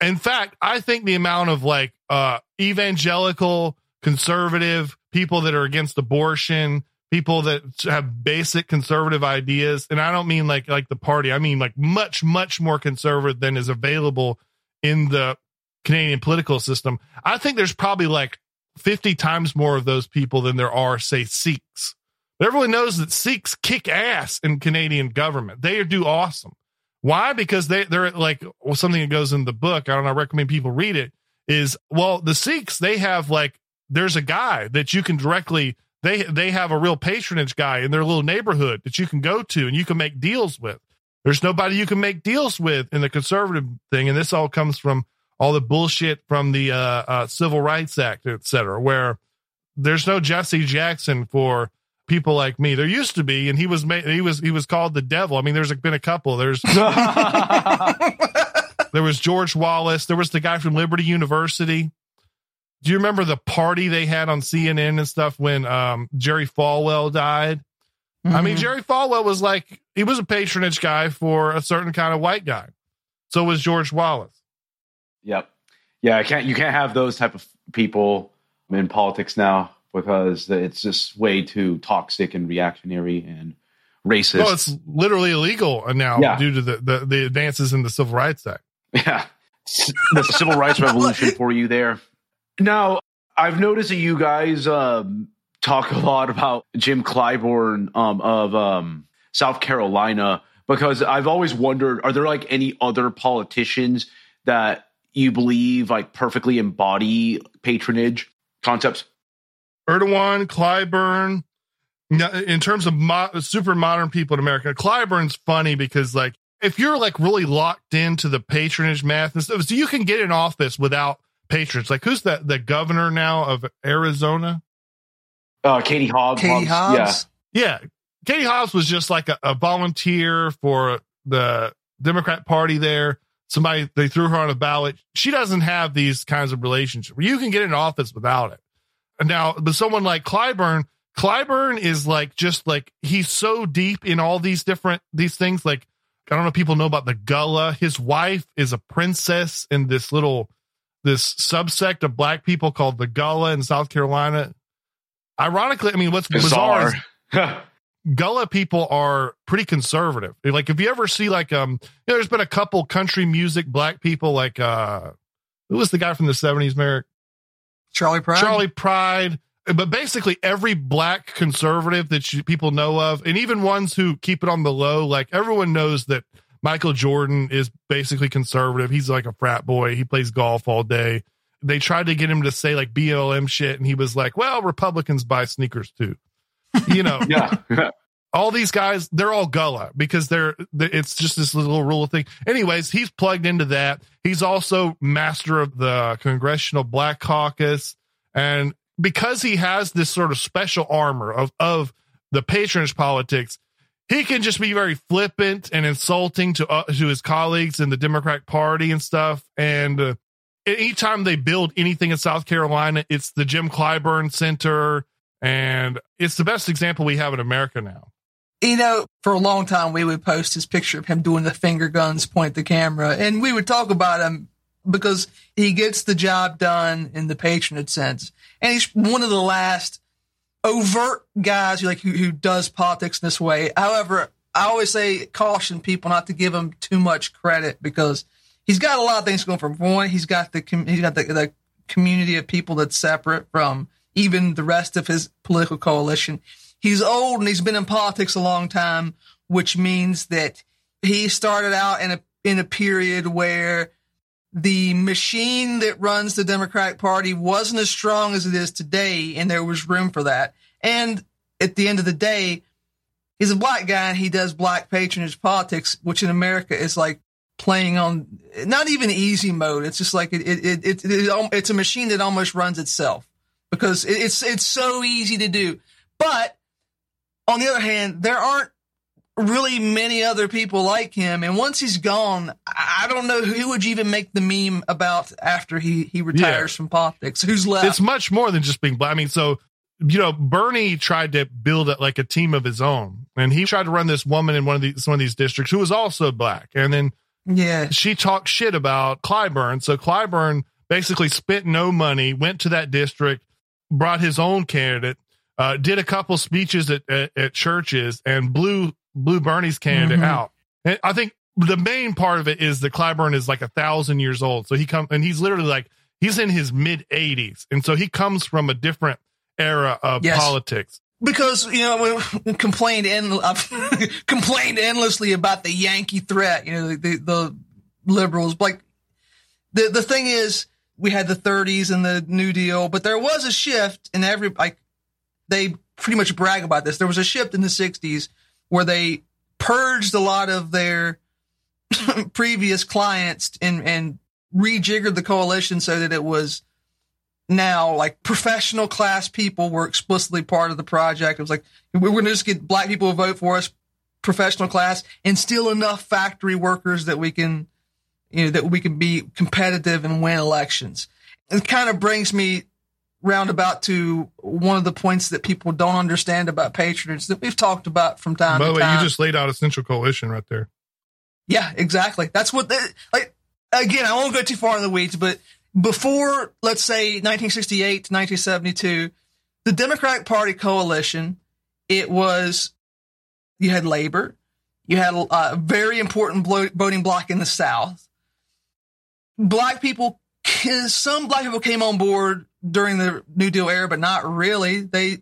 S2: In fact, I think the amount of like uh, evangelical conservative people that are against abortion, people that have basic conservative ideas, and I don't mean like like the party. I mean like much much more conservative than is available in the Canadian political system. I think there's probably like 50 times more of those people than there are say Sikhs. But everyone knows that Sikhs kick ass in Canadian government. They do awesome. Why? Because they they're like well, something that goes in the book. I don't know. I recommend people read it. Is well, the Sikhs they have like there's a guy that you can directly they they have a real patronage guy in their little neighborhood that you can go to and you can make deals with. There's nobody you can make deals with in the conservative thing, and this all comes from all the bullshit from the uh, uh, Civil Rights Act, et cetera, where there's no Jesse Jackson for people like me. There used to be, and he was made, he was he was called the devil. I mean, there's been a couple. There's there was George Wallace. There was the guy from Liberty University. Do you remember the party they had on CNN and stuff when um, Jerry Falwell died? Mm-hmm. I mean, mm-hmm. Jerry Falwell was like he was a patronage guy for a certain kind of white guy. So was George Wallace.
S1: Yep. Yeah, I can't. You can't have those type of people in politics now because it's just way too toxic and reactionary. And racist.
S2: Well, it's literally illegal now
S1: Yeah.
S2: due to the, the, the advances in the Civil Rights Act.
S1: Yeah. The civil rights revolution for you there. Now, I've noticed that you guys um, talk a lot about Jim Clyburn um, of um, South Carolina because I've always wondered are there like any other politicians that you believe like perfectly embody patronage concepts?
S2: Erdogan, Clyburn. In terms of mo- super modern people in America, Clyburn's funny because, like, if you're like really locked into the patronage math and stuff, so you can get in office without patrons. Like, who's that? The governor now of Arizona?
S1: Uh, Katie Hobbs.
S3: Katie
S1: Hobbs,
S3: Hobbs.
S2: Yeah, Katie Hobbs was just like a, a volunteer for the Democrat Party there. Somebody they threw her on a ballot. She doesn't have these kinds of relationships. You can get in office without it. Now, but someone like Clyburn, Clyburn is like just like he's so deep in all these different these things. Like I don't know if people know about the Gullah. His wife is a princess in this little this subsect of black people called the Gullah in South Carolina. Ironically, I mean, what's bizarre, is Gullah people are pretty conservative. Like if you ever see like um you know, there's been a couple country music black people like uh who was the guy from the 70s, Maarek?
S3: Charley Pride.
S2: Charley Pride. But basically every black conservative that you, people know of, and even ones who keep it on the low, like everyone knows that Michael Jordan is basically conservative. He's like a frat boy. He plays golf all day. They tried to get him to say like BLM shit, and he was like, "Well, Republicans buy sneakers too." You know,
S1: yeah.
S2: all these guys they're all gullah because they're. It's just this little rule of thing anyways he's plugged into that he's also master of the congressional black caucus and because he has this sort of special armor of of the patronage politics he can just be very flippant and insulting to uh, to his colleagues in the democratic party and stuff and uh, anytime they build anything in south carolina it's the jim clyburn center and it's the best example we have in america now
S3: you know, for a long time, we would post his picture of him doing the finger guns, point the camera, and we would talk about him because he gets the job done in the patronage sense. And he's one of the last overt guys who like who, who does politics in this way. However, I always say caution people not to give him too much credit because he's got a lot of things going for him. One, he's got the he's got the, the community of people that's separate from even the rest of his political coalition. He's old and he's been in politics a long time, which means that he started out in a in a period where the machine that runs the Democratic Party wasn't as strong as it is today, and there was room for that. And at the end of the day, he's a black guy and he does black patronage politics, which in America is like playing on not even easy mode. It's just like it, it, it, it, it it's a machine that almost runs itself because it, it's it's so easy to do. But on the other hand, there aren't really many other people like him. And once he's gone, I don't know who would you even make the meme about after he, he retires
S2: Yeah.
S3: from politics. Who's left?
S2: it's much more than just being black. I mean, so you know, Bernie tried to build it like a team of his own, and he tried to run this woman in one of these one of these districts who was also black, and then
S3: yeah.
S2: she talked shit about Clyburn. So Clyburn basically spent no money, went to that district, brought his own candidate, uh, did a couple speeches at, at, at churches, and blew blew Bernie's candidate
S3: Mhm.
S2: out. And I think the main part of it is that Clyburn is like a thousand years old. So he come and he's literally like he's in his mid eighties, and so he comes from a different era of
S3: Yes.
S2: politics.
S3: Because you know we complained I've complained endlessly about the Yankee threat. You know the, the, the liberals. Like the the thing is, we had the 30s and the New Deal, but there was a shift in every like they pretty much brag about this. There was a shift in the 60s where they purged a lot of their previous clients and and rejiggered the coalition so that it was now like professional class people were explicitly part of the project. It was like we're going to just get black people to vote for us, professional class, and still enough factory workers that we can, you know, that we can be competitive and win elections. It kind of brings me roundabout to one of the points that people don't understand about patronage that we've talked about from time
S2: By the
S3: to
S2: way,
S3: time.
S2: you just laid out a central coalition right there.
S3: Yeah, exactly. That's what they, like again, I won't go too far in the weeds, but before let's say 1968 to 1972, the Democratic Party coalition, it was you had labor, you had a very important voting block in the South. Black people, some black people came on board during the New Deal era, but not really. They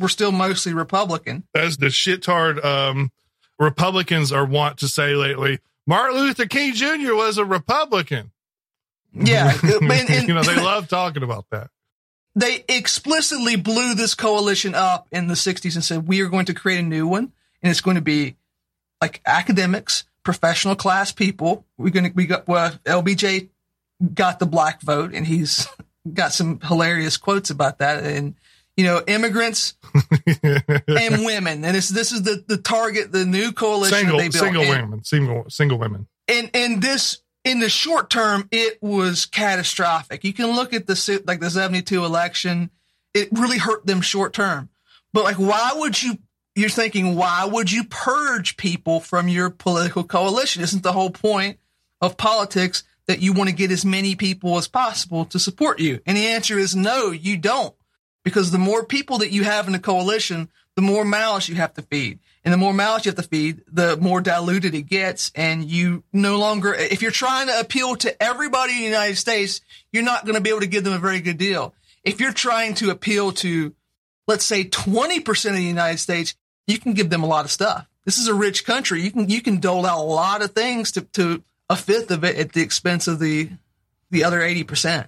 S3: were still mostly Republican.
S2: As the shitard um, Republicans are wont to say lately, Martin Luther King Jr. was a Republican.
S3: Yeah, uh, and,
S2: and, you know they love talking about that.
S3: They explicitly blew this coalition up in the '60s and said we are going to create a new one, and it's going to be like academics, professional class people. We're going to we got well, LBJ got the black vote, and he's got some hilarious quotes about that, and you know, immigrants and women, and this this is the the target, the new coalition
S2: single,
S3: they built.
S2: Single
S3: and,
S2: women, single single women,
S3: and and this in the short term, it was catastrophic. You can look at the like the 72 election. It really hurt them short term. But like, why would you, you're thinking, why would you purge people from your political coalition? Isn't the whole point of politics that you want to get as many people as possible to support you? And the answer is no, you don't. Because the more people that you have in a coalition, the more mouths you have to feed. And the more mouths you have to feed, the more diluted it gets. And you no longer, if you're trying to appeal to everybody in the United States, you're not going to be able to give them a very good deal. If you're trying to appeal to, let's say 20% of the United States, you can give them a lot of stuff. This is a rich country. You can, you can dole out a lot of things to, to a fifth of it at the expense of the, the other 80%.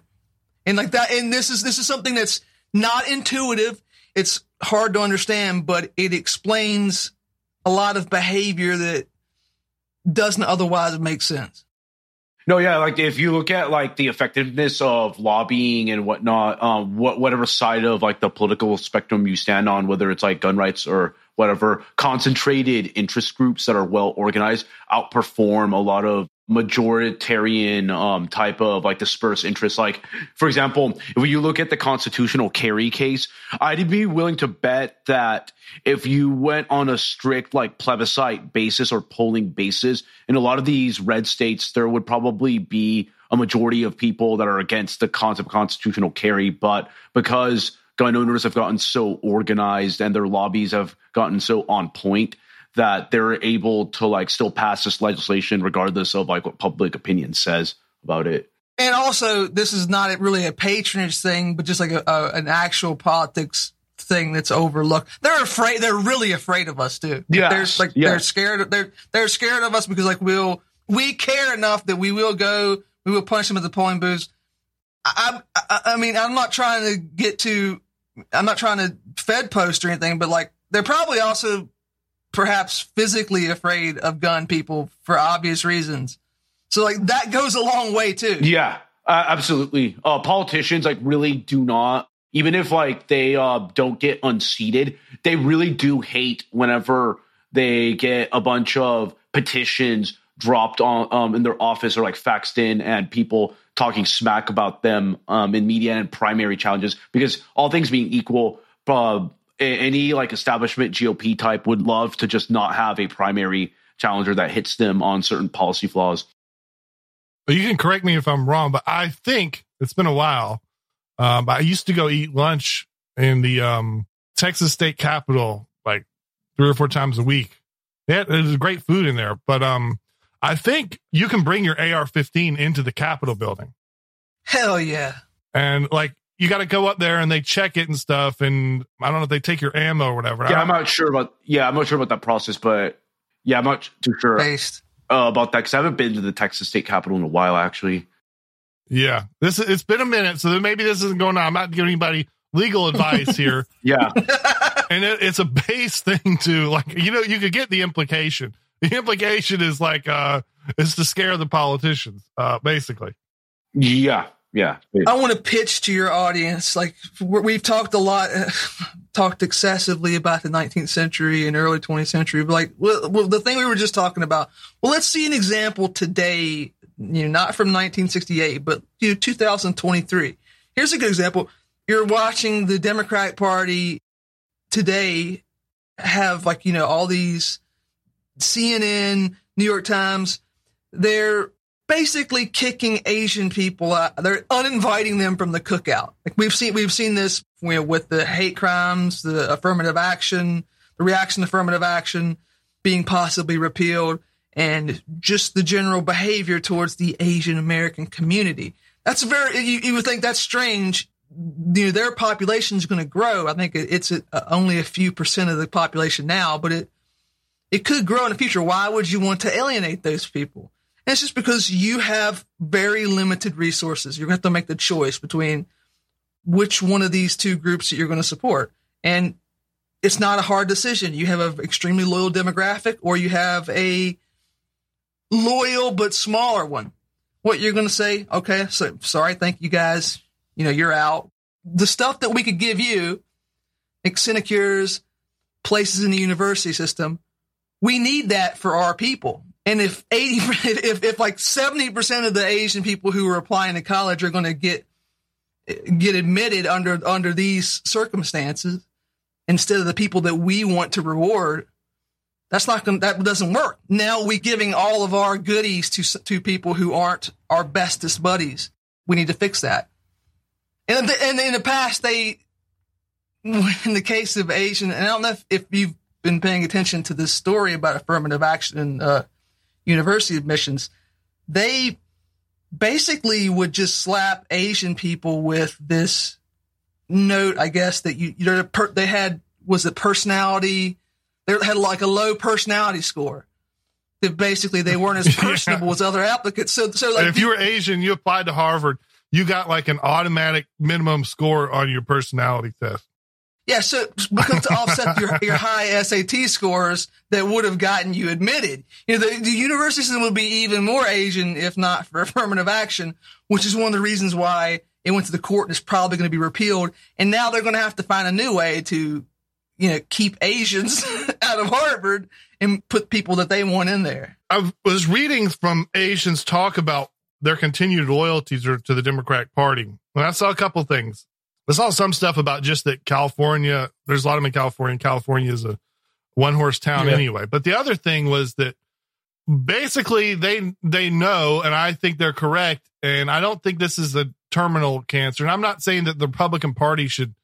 S3: And like that, and this is, this is something that's not intuitive. It's hard to understand, but it explains a lot of behavior that doesn't otherwise make sense.
S1: No, yeah, like if you look at like the effectiveness of lobbying and whatnot, um, what whatever side of like the political spectrum you stand on, whether it's like gun rights or whatever, concentrated interest groups that are well organized outperform a lot of majoritarian um, type of like dispersed interest. Like, for example, if you look at the constitutional carry case, I'd be willing to bet that if you went on a strict like plebiscite basis or polling basis in a lot of these red states, there would probably be a majority of people that are against the concept of constitutional carry. But because gun owners have gotten so organized and their lobbies have gotten so on point, that they're able to like still pass this legislation regardless of like what public opinion says about it.
S3: And also, this is not really a patronage thing, but just like a, a, an actual politics thing that's overlooked. They're afraid. They're really afraid of us too.
S1: Yeah,
S3: they're like
S1: yes.
S3: they're scared. They're they're scared of us because like we'll we care enough that we will go. We will punch them at the polling booths. I, I I mean, I'm not trying to get to. I'm not trying to Fed post or anything, but like they're probably also perhaps physically afraid of gun people for obvious reasons. So like that goes a long way too.
S1: Yeah, uh, absolutely. Uh, politicians like really do not, even if like they uh, don't get unseated, they really do hate whenever they get a bunch of petitions dropped on um, in their office or like faxed in and people talking smack about them um, in media and primary challenges because all things being equal, uh, any like establishment GOP type would love to just not have a primary challenger that hits them on certain policy flaws.
S2: But you can correct me if I'm wrong, but I think it's been a while. Um, I used to go eat lunch in the um, Texas State Capitol like three or four times a week. Yeah, there's great food in there, but um, I think you can bring your AR-15 into the Capitol building.
S3: Hell yeah!
S2: And like you got to go up there and they check it and stuff. And I don't know if they take your ammo or whatever.
S1: Yeah, I'm not sure about. Yeah, I'm not sure about that process, but yeah, I'm not too sure
S3: Based.
S1: Uh, about that because I haven't been to the Texas State Capitol in a while, actually.
S2: Yeah, this it's been a minute, so maybe this isn't going on. I'm not giving anybody legal advice here.
S1: yeah,
S2: and it, it's a base thing to like. You know, you could get the implication. The implication is like uh is to scare the politicians, uh, basically.
S1: Yeah, yeah.
S3: I want to pitch to your audience. Like we've talked a lot, talked excessively about the 19th century and early 20th century. But like, well, well, the thing we were just talking about. Well, let's see an example today. You know, not from 1968, but you know, 2023. Here's a good example. You're watching the Democratic Party today have like you know all these CNN, New York Times. They're basically kicking Asian people out. They're uninviting them from the cookout. Like we've seen, we've seen this you know, with the hate crimes, the affirmative action, the reaction to affirmative action. being possibly repealed and just the general behavior towards the Asian American community. That's very, you, you would think that's strange. You know, their population is going to grow. I think it's a, only a few percent of the population now, but it, it could grow in the future. Why would you want to alienate those people? And it's just because you have very limited resources. You're going to have to make the choice between which one of these two groups that you're going to support. And it's not a hard decision. You have an extremely loyal demographic or you have a loyal but smaller one. What you're going to say, okay, so sorry, thank you guys. You know, you're out. The stuff that we could give you, sinecures, places in the university system, we need that for our people. And if 80, if, if like 70% of the Asian people who are applying to college are going to get, get admitted under, under these circumstances instead of the people that we want to reward, that's not going that doesn't work. Now we're giving all of our goodies to to people who aren't our bestest buddies. We need to fix that. And, and in the past, they, in the case of Asian, and I don't know if, if you've been paying attention to this story about affirmative action uh, university admissions, they basically would just slap Asian people with this note, I guess, that you, you know, they had, was it personality they had like a low personality score. That basically they weren't as personable yeah. as other applicants. So, so like
S2: if you were Asian, you applied to Harvard, you got like an automatic minimum score on your personality test.
S3: Yeah, so because to offset your, your high SAT scores that would have gotten you admitted, you know, the, the university system would be even more Asian if not for affirmative action, which is one of the reasons why it went to the court and is probably going to be repealed. And now they're going to have to find a new way to you know, keep Asians out of Harvard and put people that they want in there.
S2: I was reading from Asians talk about their continued loyalties to the Democratic Party. And I saw a couple things. I saw some stuff about just that California, there's a lot of them in California, and California is a one horse town yeah. anyway. But the other thing was that basically they they know, and I think they're correct, and I don't think this is a terminal cancer. And I'm not saying that the Republican Party should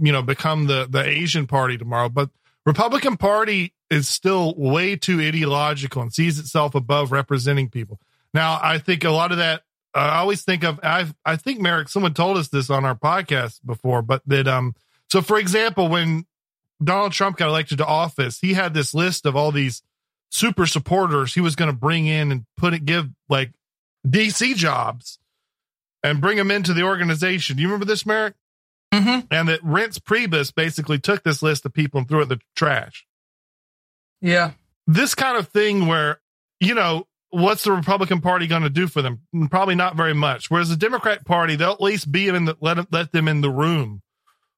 S2: you know, become the, the Asian party tomorrow, but Republican Party is still way too ideological and sees itself above representing people. Now, I think a lot of that, I always think of, I I think Maarek, someone told us this on our podcast before, but that, um, so for example, when Donald Trump got elected to office, he had this list of all these super supporters he was going to bring in and put it, give like DC jobs and bring them into the organization. Do you remember this, Maarek? Mm-hmm. And that Reince Priebus basically took this list of people and threw it in the trash.
S3: Yeah.
S2: This kind of thing where, you know, what's the Republican Party going to do for them? Probably not very much. Whereas the Democrat Party, they'll at least be in the, let, let them in the room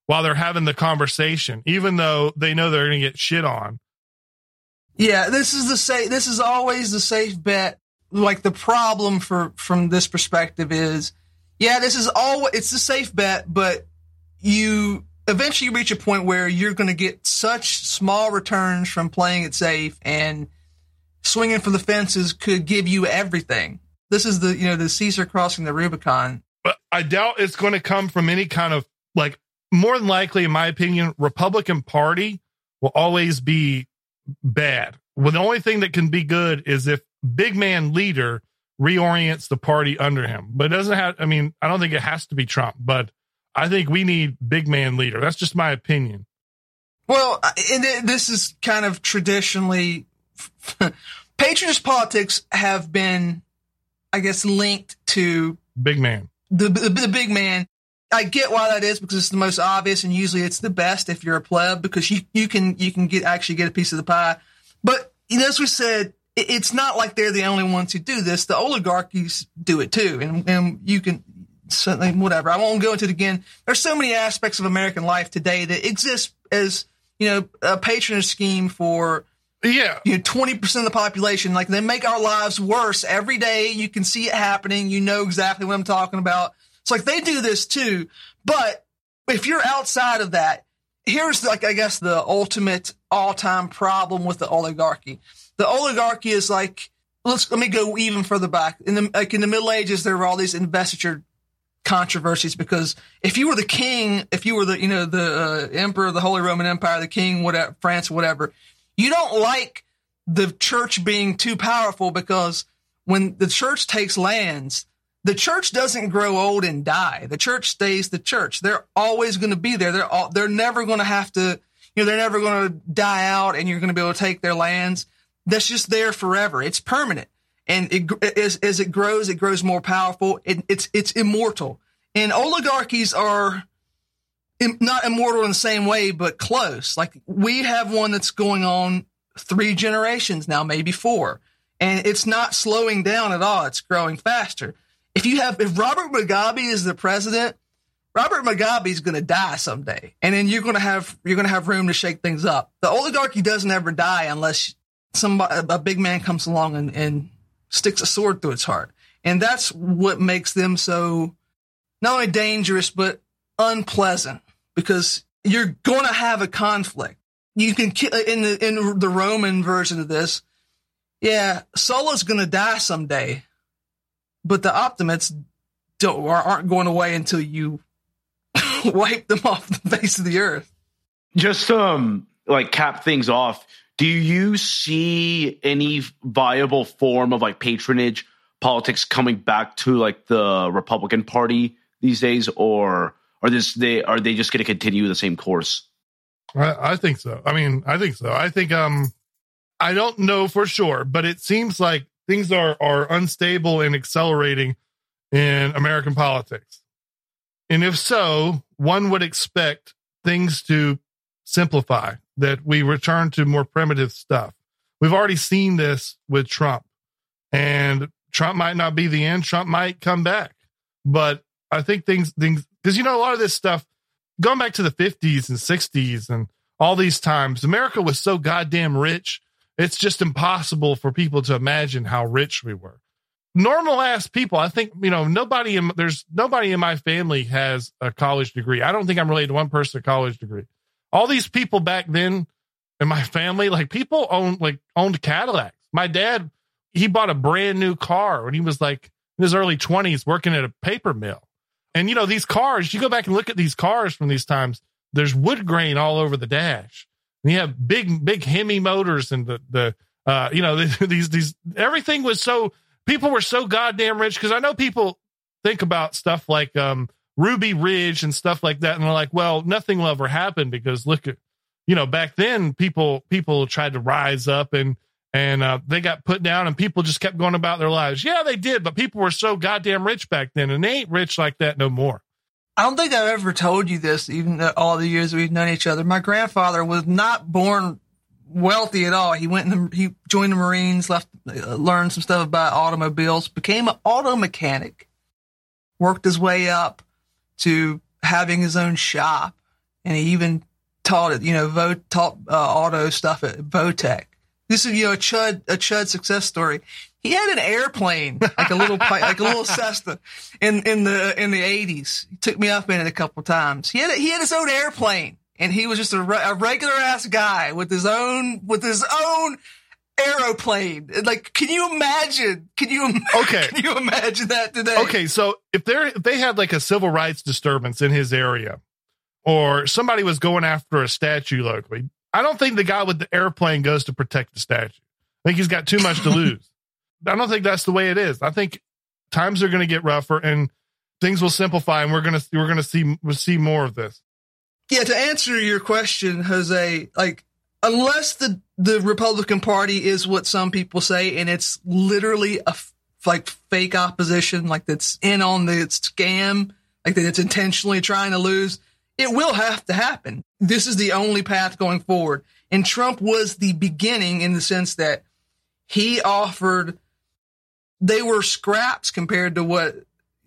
S2: while they're having the conversation, even though they know they're going to get shit on.
S3: Yeah, this is the safe. This is always the safe bet. Like the problem for from this perspective is, yeah, this is all. It's the safe bet, but you eventually reach a point where you're going to get such small returns from playing it safe and swinging for the fences could give you everything. This is the, you know, the Caesar crossing the Rubicon.
S2: But I doubt it's going to come from any kind of like more than likely, in my opinion, Republican Party will always be bad. Well, the only thing that can be good is if big man leader reorients the party under him. But it doesn't have, I mean, I don't think it has to be Trump, but I think we need big man leader. That's just my opinion.
S3: Well, and this is kind of traditionally patronage politics have been, I guess, linked to
S2: big man.
S3: The, the, the big man. I get why that is because it's the most obvious, and usually it's the best if you're a pleb because you you can you can get actually get a piece of the pie. But you know, as we said, it, it's not like they're the only ones who do this. The oligarchies do it too, and and you can something, whatever. I won't go into it again. There's so many aspects of American life today that exist as, you know, a patronage scheme for,
S2: yeah,
S3: you know, 20% of the population. Like they make our lives worse every day. You can see it happening. You know exactly what I'm talking about. It's like they do this too. But if you're outside of that, here's like, I guess the ultimate all time problem with the oligarchy. The oligarchy is like, let's, let me go even further back. In the, like in the Middle Ages, there were all these investiture controversies because if you were the king, if you were the, you know, the uh, emperor of the Holy Roman Empire, the king, whatever, France, whatever, you don't like the church being too powerful because when the church takes lands, the church doesn't grow old and die. The church stays the church. They're always going to be there. They're all, they're never going to have to, you know, they're never going to die out and you're going to be able to take their lands. That's just there forever. It's permanent. And it, as, as it grows, it grows more powerful. It, it's, it's immortal. And oligarchies are not immortal in the same way, but close. Like we have one that's going on three generations now, maybe four. And it's not slowing down at all. It's growing faster if you have if Robert Mugabe is the president, Robert Mugabe is going to die someday, and then you're going to have you're going to have room to shake things up. The oligarchy doesn't ever die unless some a big man comes along and, and sticks a sword through its heart, and that's what makes them so not only dangerous but unpleasant because you're going to have a conflict. You can in the in the Roman version of this, yeah, Sulla's going to die someday but the Optimates don't aren't going away until you wipe them off the face of the earth.
S1: Just um, like cap things off. Do you see any viable form of like patronage politics coming back to like the Republican Party these days, or are this they are they just going to continue the same course?
S2: I, I think so. I mean, I think so. I think um, I don't know for sure, but it seems like things are are unstable and accelerating in American politics. And if so, one would expect things to simplify, that we return to more primitive stuff. We've already seen this with Trump, and Trump might not be the end. Trump might come back, but I think things, things, because you know, a lot of this stuff going back to the 50s and 60s and all these times, America was so goddamn rich it's just impossible for people to imagine how rich we were. Normal ass people, I think, you know, nobody in there's nobody in my family has a college degree. I don't think I'm related to one person a college degree. All these people back then in my family, like people owned like owned Cadillacs. My dad, he bought a brand new car when he was like in his early 20s working at a paper mill. And you know, these cars, you go back and look at these cars from these times, there's wood grain all over the dash. You have big, big Hemi motors and the, the, uh, you know, these, these, everything was so, people were so goddamn rich. Cause I know people think about stuff like, um, Ruby Ridge and stuff like that. And they're like, well, nothing will ever happen because look at, you know, back then people, people tried to rise up and, and uh, they got put down and people just kept going about their lives. Yeah, they did, but people were so goddamn rich back then and they ain't rich like that no more.
S3: I don't think I've ever told you this, even all the years we've known each other. My grandfather was not born wealthy at all. He went and he joined the Marines, left, uh, learned some stuff about automobiles, became an auto mechanic, worked his way up to having his own shop, and he even taught it, you know, vo- taught uh, auto stuff at Votech. This is you know a chud a chud success story. He had an airplane, like a little like a little Cessna, in in the in the eighties. He took me up in it a couple times. He had he had his own airplane, and he was just a, a regular ass guy with his own with his own aeroplane. Like, can you imagine? Can you okay? Can you imagine that today?
S2: Okay, so if they if they had like a civil rights disturbance in his area, or somebody was going after a statue locally, I don't think the guy with the airplane goes to protect the statue. I think he's got too much to lose. I don't think that's the way it is. I think times are going to get rougher and things will simplify, and we're going to we're going to see we'll see more of this.
S3: Yeah, to answer your question, Jose, like unless the the Republican Party is what some people say, and it's literally a like fake opposition, like that's in on the scam, like that it's intentionally trying to lose it will have to happen. This is the only path going forward. And Trump was the beginning in the sense that he offered, they were scraps compared to what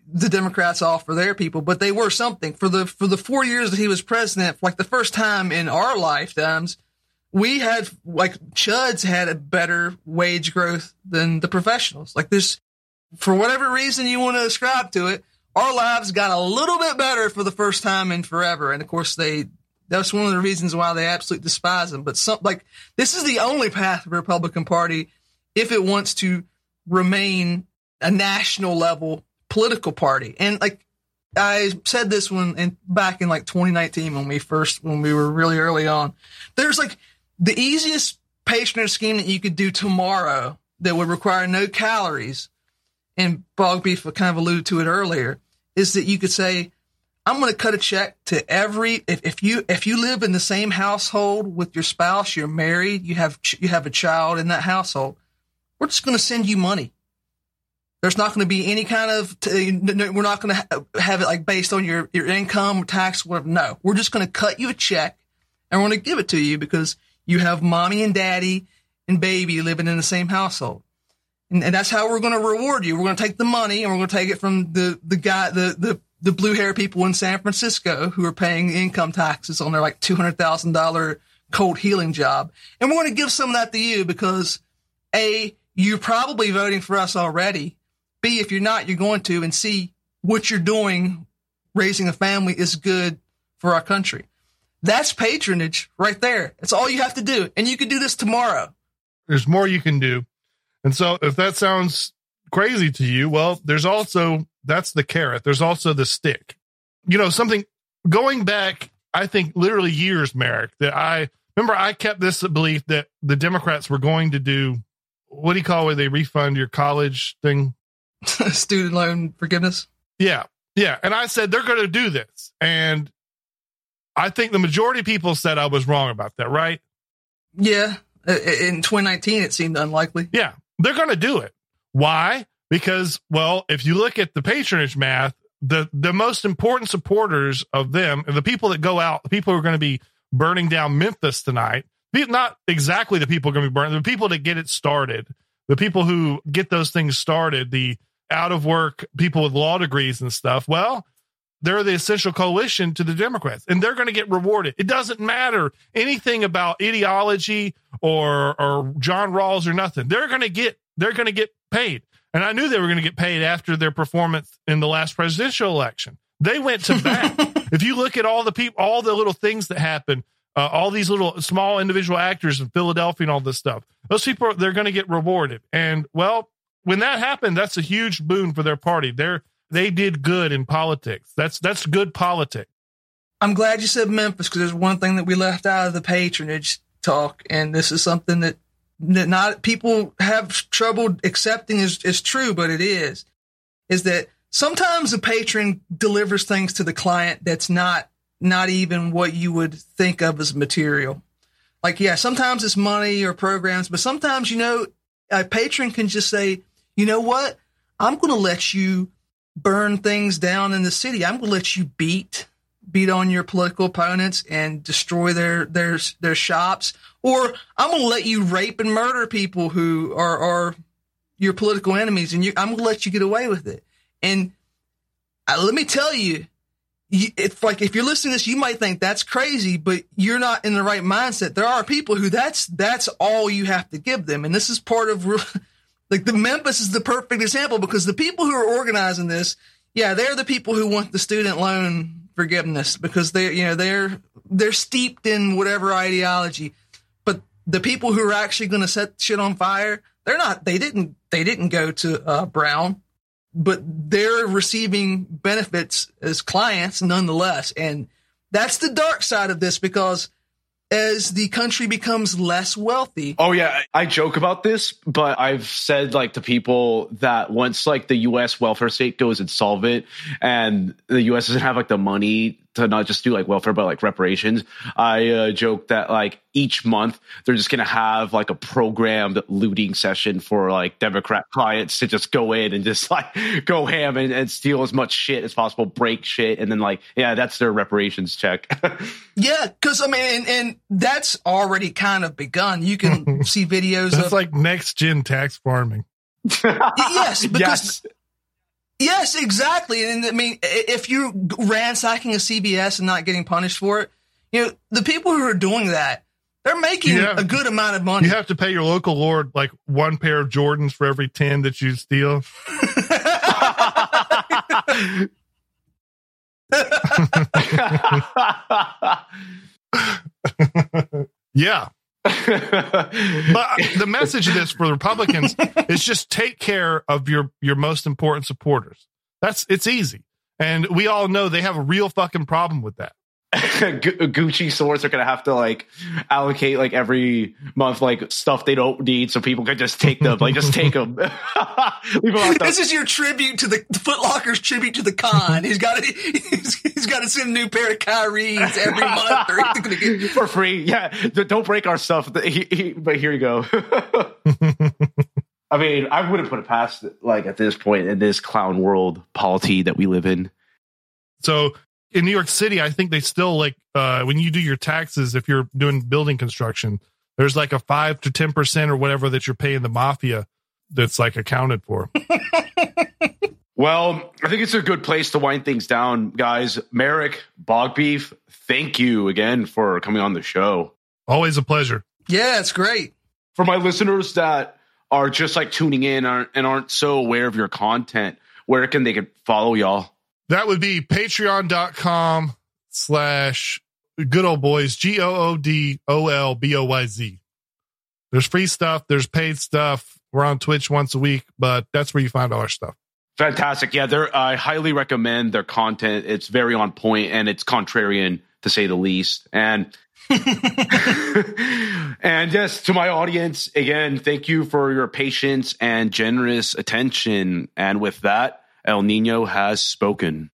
S3: the Democrats offer their people, but they were something for the, for the four years that he was president, like the first time in our lifetimes, we had like chuds had a better wage growth than the professionals. Like this, for whatever reason you want to ascribe to it, our lives got a little bit better for the first time in forever. And of course, they, that's one of the reasons why they absolutely despise them. But some, like, this is the only path of the Republican Party if it wants to remain a national level political party. And like, I said this when, and back in like 2019 when we first, when we were really early on, there's like the easiest patronage scheme that you could do tomorrow that would require no calories, and Bog Beef kind of alluded to it earlier, is that you could say, I'm going to cut a check to every if, if you if you live in the same household with your spouse, you're married, you have you have a child in that household. We're just going to send you money. There's not going to be any kind of we're not going to have it like based on your your income, tax, whatever. No, we're just going to cut you a check and we're going to give it to you because you have mommy and daddy and baby living in the same household. And, and that's how we're going to reward you. We're going to take the money and we're going to take it from the the guy the the the blue hair people in San Francisco who are paying income taxes on their like $200,000 cold healing job. And we're going to give some of that to you because A, you're probably voting for us already. B, if you're not, you're going to. And C, what you're doing, raising a family is good for our country. That's patronage right there. It's all you have to do. And you can do this tomorrow.
S2: There's more you can do. And so if that sounds crazy to you, well, there's also that's the carrot. There's also the stick. You know, something going back, I think literally years, Maarek, that I remember I kept this belief that the Democrats were going to do what do you call it? They refund your college thing?
S3: Student loan forgiveness.
S2: Yeah. Yeah. And I said they're going to do this. And I think the majority of people said I was wrong about that, right?
S3: Yeah. In 2019, it seemed unlikely.
S2: Yeah. They're going to do it. Why? Because well if you look at the patronage math the the most important supporters of them the people that go out the people who are going to be burning down memphis tonight not exactly the people going to be burning the people that get it started the people who get those things started the out of work people with law degrees and stuff well they're the essential coalition to the democrats and they're going to get rewarded. It doesn't matter anything about ideology or or john rawls or nothing. They're going to get they're going to get paid and I knew they were going to get paid after their performance in the last presidential election. They went to bat. if you look at all the people, all the little things that happen, uh, all these little small individual actors in Philadelphia and all this stuff, those people, they're going to get rewarded. And well, when that happened, that's a huge boon for their party. They're, they did good in politics. That's, that's good politics.
S3: I'm glad you said Memphis because there's one thing that we left out of the patronage talk. And this is something that not people have trouble accepting is, is true, but it is, is that sometimes a patron delivers things to the client that's not, not even what you would think of as material. Like, yeah, sometimes it's money or programs, but sometimes, you know, a patron can just say, you know what? I'm going to let you burn things down in the city. I'm going to let you beat beat on your political opponents and destroy their their their shops, or I'm going to let you rape and murder people who are are your political enemies, and you, I'm going to let you get away with it. And uh, let me tell you, you, it's like if you're listening to this, you might think that's crazy, but you're not in the right mindset. There are people who that's that's all you have to give them, and this is part of like the Memphis is the perfect example because the people who are organizing this, yeah, they're the people who want the student loan forgiveness because they're you know they're they're steeped in whatever ideology. But the people who are actually going to set shit on fire they're not they didn't they didn't go to uh, brown but they're receiving benefits as clients nonetheless. And that's the dark side of this because as the country becomes less wealthy.
S1: Oh yeah, I joke about this, but I've said like to people that once like the US welfare state goes insolvent and the US doesn't have like the money to not just do like welfare but like reparations. I uh, joke that like each month they're just gonna have like a programmed looting session for like democrat clients to just go in and just like go ham and, and steal as much shit as possible break shit and then like yeah that's their reparations check.
S3: Yeah because i mean and, and, that's already kind of begun. You can see videos
S2: that's
S3: of
S2: like next gen tax farming.
S3: Yes because yes Yes, exactly. And I mean, if you're ransacking a CVS and not getting punished for it, you know, the people who are doing that, they're making have, a good amount of money.
S2: You have to pay your local lord like one pair of Jordans for every 10 that you steal. yeah but uh, the message of this for the Republicans is just take care of your your most important supporters. That's it's easy. And we all know they have a real fucking problem with that.
S1: Gucci stores are gonna have to like allocate like every month like stuff they don't need so people can just take them like just take them.
S3: this is your tribute to the Foot Locker's tribute to the con. He's got to he's, he's got to send a new pair of Kyries every month or
S1: get for free. Yeah, don't break our stuff. but here you go. I mean, I wouldn't put it past like at this point in this clown world polity that we live in.
S2: So in New York City, I think they still like uh, when you do your taxes, if you're doing building construction, there's like a five to ten percent or whatever that you're paying the mafia that's like accounted for.
S1: well, I think it's a good place to wind things down, guys. Maarek Bogbeef, thank you again for coming on the show.
S2: Always a pleasure.
S3: Yeah, it's great.
S1: For my listeners that are just like tuning in and aren't so aware of your content, where can they can follow y'all?
S2: That would be patreon.com slash Good Old Boyz, G O O D O L B O Y Z. There's free stuff, there's paid stuff. We're on Twitch once a week, but that's where you find all our stuff.
S1: Fantastic. Yeah, they I highly recommend their content. It's very on point and it's contrarian to say the least. And and yes, to my audience, again, thank you for your patience and generous attention. And with that, El Nino has spoken.